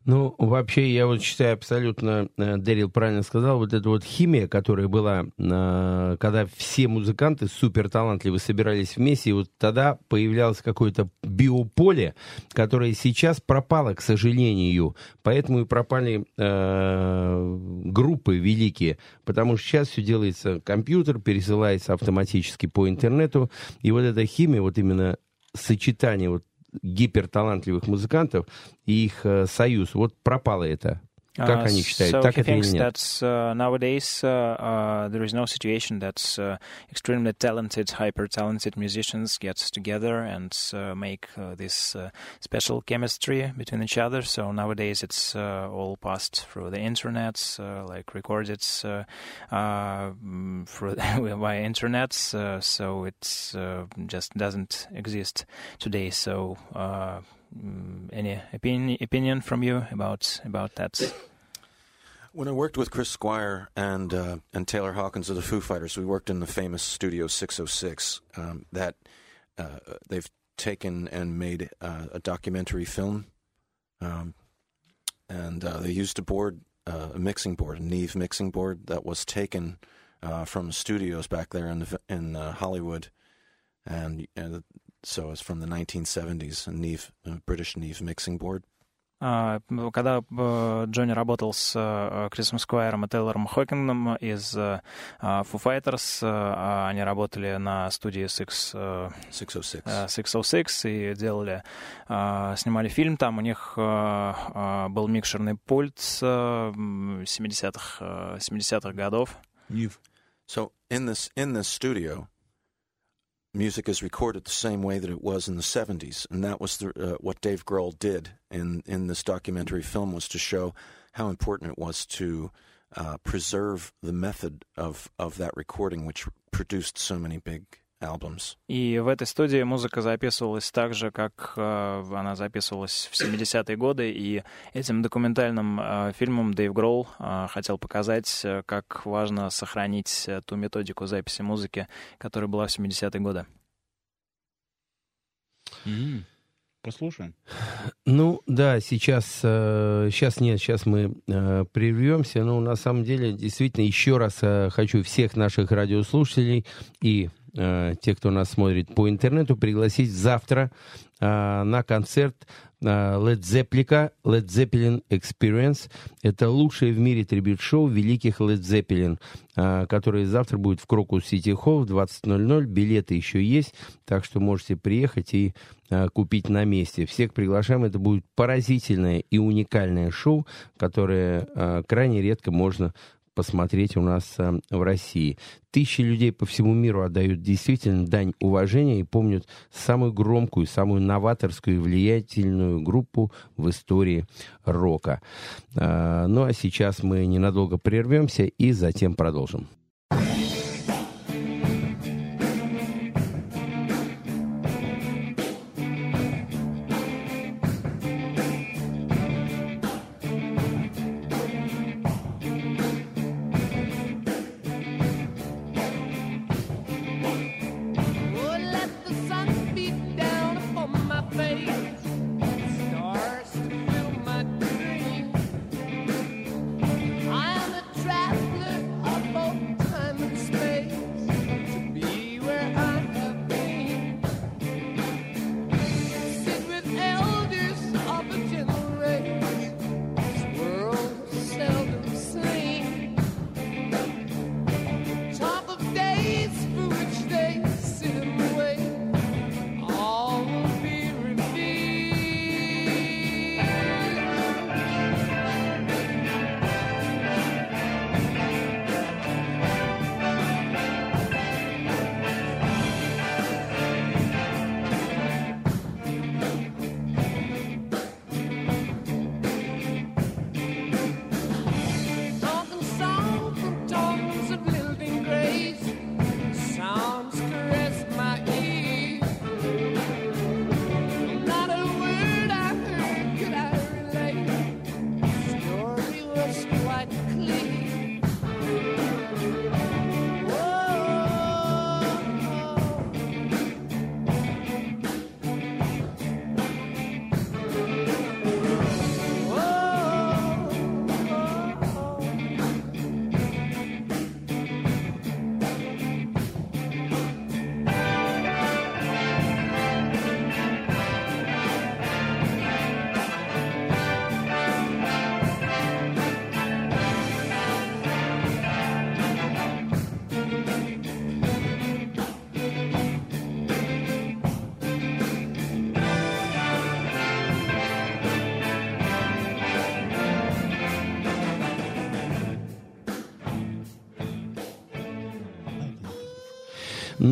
[SPEAKER 2] Ну, вообще, я вот считаю, абсолютно э, Дэрил правильно сказал, вот эта вот химия, которая была, э, когда все музыканты супер талантливые собирались вместе, и вот тогда появлялось какое-то биополе, которое сейчас пропало, к сожалению. Поэтому и пропали э, группы великие, потому что сейчас все делается компьютер, пересылается автоматически по интернету, и вот эта химия, вот именно сочетание вот гиперталантливых музыкантов и их э, союз. Вот пропало это. Как
[SPEAKER 13] Uh,
[SPEAKER 2] они считают,
[SPEAKER 13] so
[SPEAKER 2] так
[SPEAKER 13] he
[SPEAKER 2] это или
[SPEAKER 13] thinks
[SPEAKER 2] нет?
[SPEAKER 13] that uh, nowadays uh, uh, there is no situation that uh, extremely talented, hyper-talented musicians get together and uh, make uh, this uh, special chemistry between each other. So nowadays it's uh, all passed through the internet, uh, like recorded uh, uh, mm, through via internet. Uh, so it uh, just doesn't exist today. So. Uh, mm, any opinion opinion from you about about that?
[SPEAKER 11] When I worked with Chris Squire and uh, and Taylor Hawkins of the Foo Fighters, we worked in the famous Studio 606. Um, that uh, they've taken and made uh, a documentary film, um, and uh, they used a board, uh, a mixing board, a Neve mixing board that was taken uh, from studios back there in the, in Hollywood, and uh, so it's from the 1970s, a Neve, a British Neve mixing board.
[SPEAKER 13] А, ну, Когда э, Джонни работал с э, Крисом Сквайром и Тейлором Хокингом из э, а, Foo Fighters, а они работали на студии Six, э,
[SPEAKER 11] 606.
[SPEAKER 13] э, 606 и делали, снимали фильм там. У них был микшерный пульт э, м, 70-х, э, 70-х годов.
[SPEAKER 11] So in this in this studio, music is recorded the same way that it was in the '70s, and that was the, uh, what Dave Grohl did in in this documentary film was to show how important it was to uh, preserve the method of of that recording, which produced so many big albums.
[SPEAKER 13] И в этой студии музыка записывалась так же, как э, она записывалась в 70-е годы. И этим документальным э, фильмом Дэйв Гроул э, хотел показать, э, как важно сохранить э, ту методику записи музыки, которая была в 70-е годы.
[SPEAKER 3] М, Послушаем.
[SPEAKER 2] Ну, да, сейчас, э, сейчас нет, сейчас мы прервемся, но на самом деле, действительно, еще раз хочу всех наших радиослушателей и э, тех, кто нас смотрит по интернету, пригласить завтра э, на концерт э, Led Zeppelin, Led Zeppelin Experience. Это лучшее в мире трибют-шоу великих Led Zeppelin, э, которое завтра будет в Крокус Сити Холл в 20.00. Билеты еще есть, так что можете приехать и купить на месте. Всех приглашаем. Это будет поразительное и уникальное шоу, которое крайне редко можно посмотреть у нас э, в России. Тысячи людей по всему миру отдают действительно дань уважения и помнят самую громкую, самую новаторскую и влиятельную группу в истории рока. Э, ну а сейчас мы ненадолго прервемся и затем продолжим.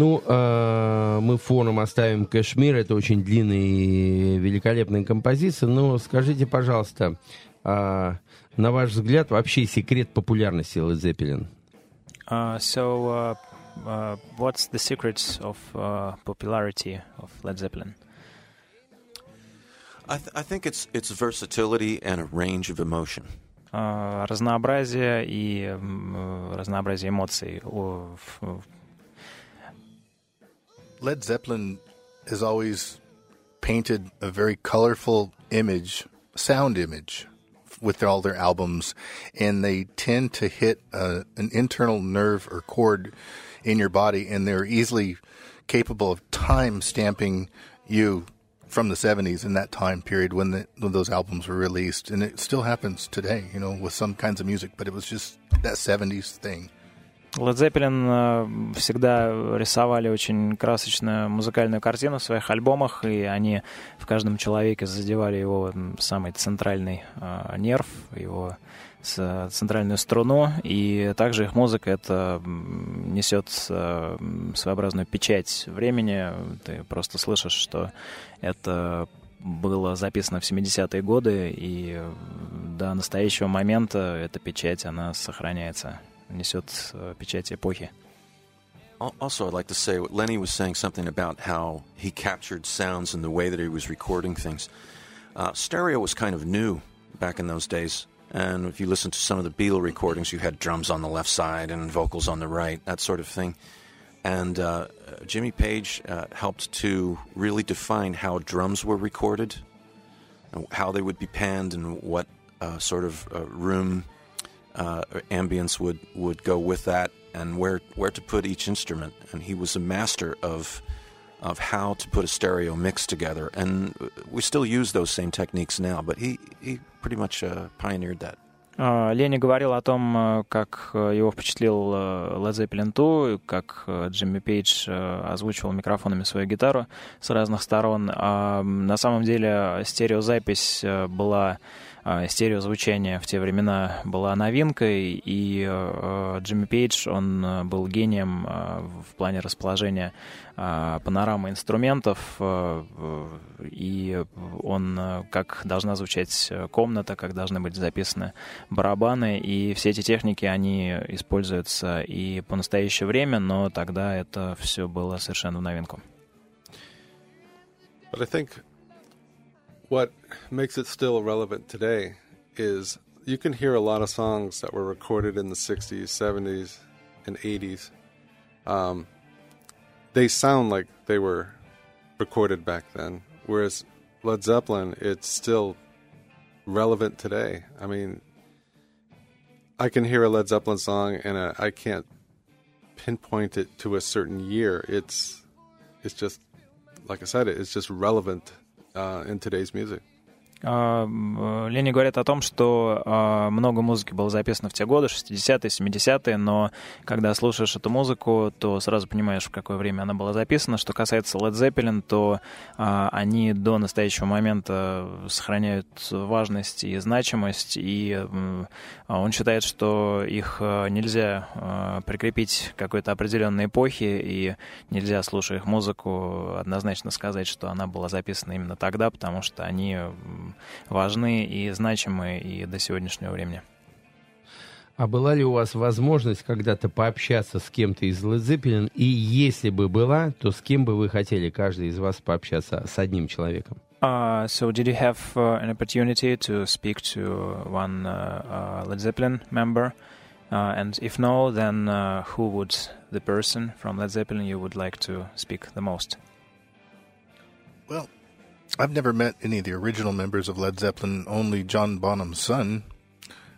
[SPEAKER 2] Ну, э, мы фоном оставим Кашмир. Это очень длинная и великолепная композиция. Но скажите, пожалуйста, э, на ваш взгляд, вообще секрет популярности Led Zeppelin?
[SPEAKER 13] Uh, so, uh, uh, what's the secrets of uh, popularity of Led Zeppelin?
[SPEAKER 11] I, th- I think it's it's versatility and a range of emotion.
[SPEAKER 13] Uh, разнообразие и э, разнообразие эмоций. В-
[SPEAKER 12] Led Zeppelin has always painted a very colorful image, sound image, with all their albums, and they tend to hit uh, an internal nerve or chord in your body, and they're easily capable of time stamping you from the 70s in that time period when, the, when those albums were released. And it still happens today, you know, with some kinds of music, but it was just that 70s thing.
[SPEAKER 13] Led Zeppelin э, всегда рисовали очень красочную музыкальную картину в своих альбомах, и они в каждом человеке задевали его самый центральный э, нерв, его центральную струну, и также их музыка это несет э, своеобразную печать времени. Ты просто слышишь, что это было записано в 70-е годы, и э, до настоящего момента эта печать, она сохраняется, несет э, печать эпохи.
[SPEAKER 11] Al- Also, I'd like to say what Lenny was saying something about how he captured sounds and the way that he was recording things. Uh, stereo was kind of new back in those days. And if you listen to some of the Beatle recordings, you had drums on the left side and vocals on the right, that sort of thing. And uh, Jimmy Page uh, helped to really define how drums were recorded, and how they would be panned, and what uh, sort of uh, room uh, ambience would, would go with that. and where where to put each instrument. And he was a master of of how to put a stereo mix together. And we still use those same techniques now, but he he pretty much uh, pioneered that.
[SPEAKER 13] А, Ленни говорил о том, э, как э, его впечатлил э, Led Zeppelin 2, как э, Джимми Пейдж э, озвучивал микрофонами свою гитару с разных сторон. А м, на самом деле стереозапись э, была а, стереозвучание в те времена была новинкой, и э, Джимми Пейдж, он э, был гением э, в плане расположения э, панорамы инструментов, и он, как должна звучать комната, как должны быть записаны барабаны, и все эти техники, они используются и по настоящее время, но тогда это все было совершенно в новинку.
[SPEAKER 14] But I think what makes it still relevant today is you can hear a lot of songs that were recorded in the 60s, 70s, and 80s. Um, they sound like they were recorded back then, whereas Led Zeppelin, it's still relevant today. I mean, I can hear a Led Zeppelin song and I can't pinpoint it to a certain year. It's it's just like I said, it's just relevant uh, in today's music.
[SPEAKER 13] А, м, Ленни говорит о том, что а, много музыки было записано в те годы, 60-е, 70-е, но когда слушаешь эту музыку, то сразу понимаешь, в какое время она была записана. Что касается Led Zeppelin, то а, они до настоящего момента сохраняют важность и значимость, и он считает, что их нельзя прикрепить к какой-то определенной эпохе, и нельзя, слушая их музыку, однозначно сказать, что она была записана именно тогда, потому что они важны и значимы и до сегодняшнего времени.
[SPEAKER 2] А была ли у вас возможность когда-то пообщаться с кем-то из Led Zeppelin? И если бы была, то с кем бы вы хотели, каждый из вас, пообщаться с одним человеком?
[SPEAKER 13] Uh, so, did you have uh, an opportunity to speak to one uh, uh, Led Zeppelin member? Uh, and if no, then uh, who would the person from Led Zeppelin you would like to speak the most?
[SPEAKER 12] Well, I've never met any of the original members of Led Zeppelin, only John Bonham's son,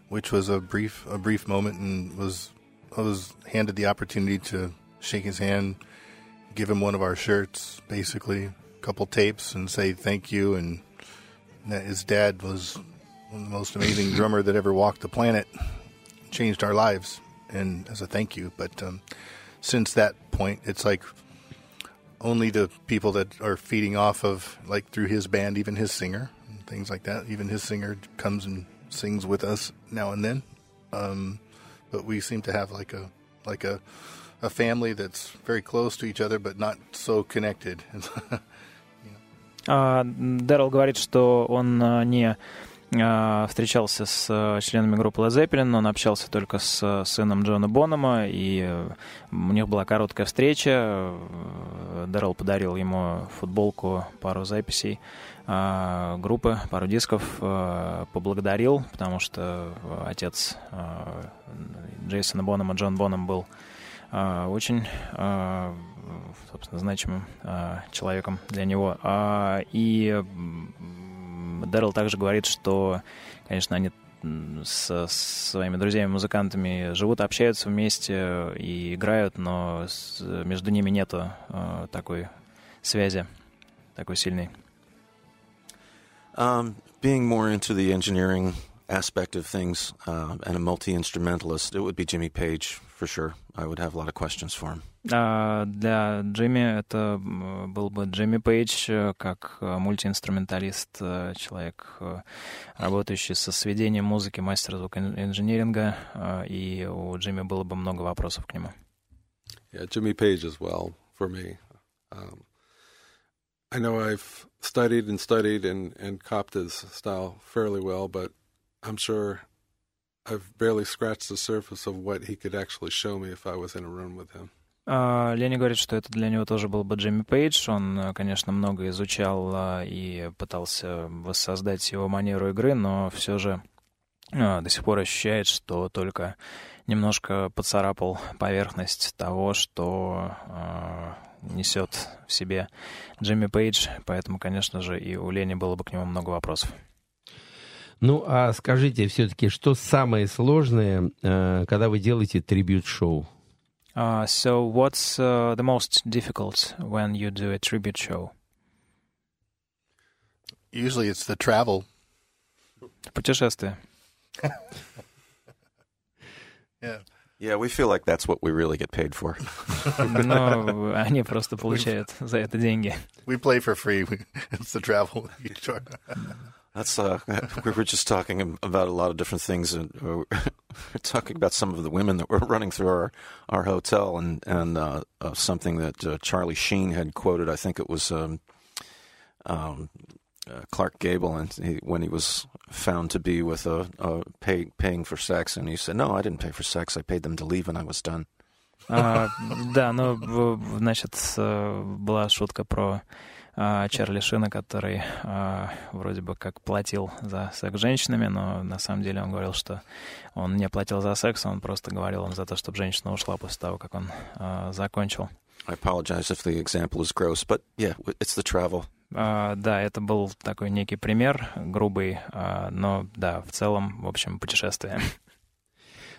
[SPEAKER 12] which was a brief a brief moment and was I was handed the opportunity to shake his hand, give him one of our shirts, basically, a couple tapes and say thank you and that his dad was one of the most amazing drummer that ever walked the planet, changed our lives and as a thank you. But um, since that point it's like only the people that are feeding off of like through his band, even his singer and things like that. Even his singer comes and sings with us now and then. Um, but we seem to have like a like a a family that's very close to each other, but not so connected.
[SPEAKER 13] А, Дэрил говорит, что он а, не а, встречался с а, членами группы Led Zeppelin, он общался только с а, сыном Джона Бонома, и э, у них была короткая встреча. Э, Дэрил подарил ему футболку, пару записей а, группы, пару дисков, а, поблагодарил, потому что отец а, Джейсона Бонома, Джон Боном, был а, очень, а, собственно, значимым а, человеком для него. А, И Дэрил также говорит, что, конечно, они со своими друзьями-музыкантами живут, общаются вместе и играют, но между ними нету а, такой связи, такой сильной.
[SPEAKER 11] Um, being more into the engineering aspect of things uh, and a multi instrumentalist, it would be Jimmy Page for sure. I would have a lot of questions for him.
[SPEAKER 13] А для Джимми это м, был бы Джимми Пейдж, э, как э, мультиинструменталист, э, человек, э, работающий со сведением музыки, мастер звукоинженеринга, э, и у Джимми было бы много вопросов к нему.
[SPEAKER 14] Yeah, Jimmy Page as well for me. Um, I know I've studied and studied and, and copped his style fairly well, but I'm sure I've barely scratched the surface of what he could actually show me if I was in a room with him.
[SPEAKER 13] А, Ленни говорит, что это для него тоже был бы Джимми Пейдж. Он, э, конечно, много изучал а, и пытался воссоздать его манеру игры, но все же а, до сих пор ощущает, что только немножко поцарапал поверхность того, что несет в себе Джимми Пейдж. Поэтому, конечно же, и у Лени было бы к нему много вопросов.
[SPEAKER 2] Ну, а скажите все-таки, что самое сложное, э, когда вы делаете трибют-шоу?
[SPEAKER 13] Uh, so, what's uh, the most difficult when you do a tribute show?
[SPEAKER 12] Usually it's the travel.
[SPEAKER 13] Путешествие.
[SPEAKER 12] Yeah.
[SPEAKER 11] Yeah, we feel like that's what we really get paid for.
[SPEAKER 13] Но они просто получают за это деньги.
[SPEAKER 12] We play for free. It's the travel. Sure.
[SPEAKER 11] That's uh, we were just talking about a lot of different things, and we're talking about some of the women that were running through our our hotel, and and uh, uh, something that uh, Charlie Sheen had quoted. I think it was um, um, uh, Clark Gable, and he, when he was found to be with a, a pay, paying for sex, and he said, "No, I didn't pay for sex. I paid them to leave, and I was done."
[SPEAKER 13] А, да, ну, в- в- значит, э, была шутка про а, Чарли Шина, который а, вроде бы как платил за секс с женщинами, но на самом деле он говорил, что он не платил за секс, он просто говорил им за то, чтобы женщина ушла после того, как он а, закончил.
[SPEAKER 11] I apologize if the example is gross, but yeah, it's the travel.
[SPEAKER 13] А, да, это был такой некий пример, грубый, а, но да, в целом, в общем, путешествие.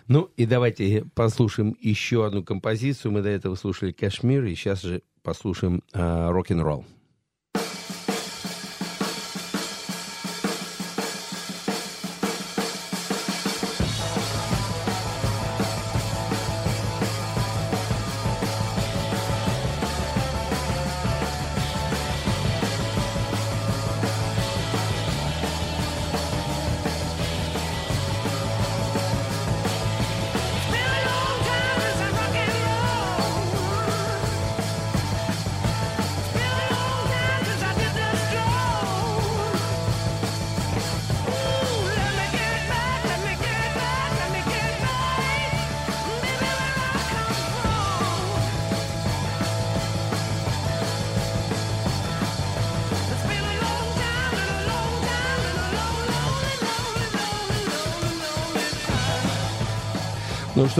[SPEAKER 2] Ну и давайте послушаем еще одну композицию. Мы до этого слушали Кашмир, и сейчас же послушаем рок-н-ролл. Ну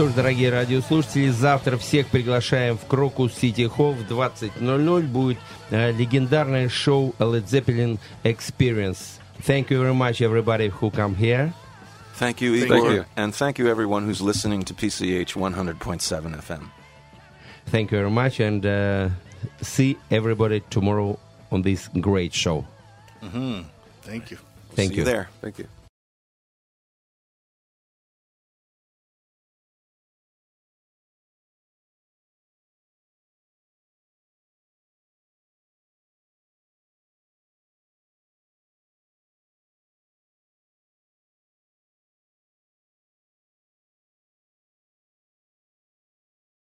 [SPEAKER 2] что ж, дорогие радиослушатели, завтра всех приглашаем в Крокус Сити Холл в 20.00. Будет э, легендарное шоу Led Zeppelin Experience. Thank you very much, everybody who come here.
[SPEAKER 11] Thank you,
[SPEAKER 12] Thank
[SPEAKER 11] Igor,
[SPEAKER 12] you.
[SPEAKER 11] and thank you everyone who's listening to PCH 100.7 FM.
[SPEAKER 2] Thank you very much, and uh, see everybody tomorrow on this great show.
[SPEAKER 12] hmm Thank you.
[SPEAKER 2] Thank
[SPEAKER 11] See
[SPEAKER 2] you.
[SPEAKER 11] you there.
[SPEAKER 14] Thank you.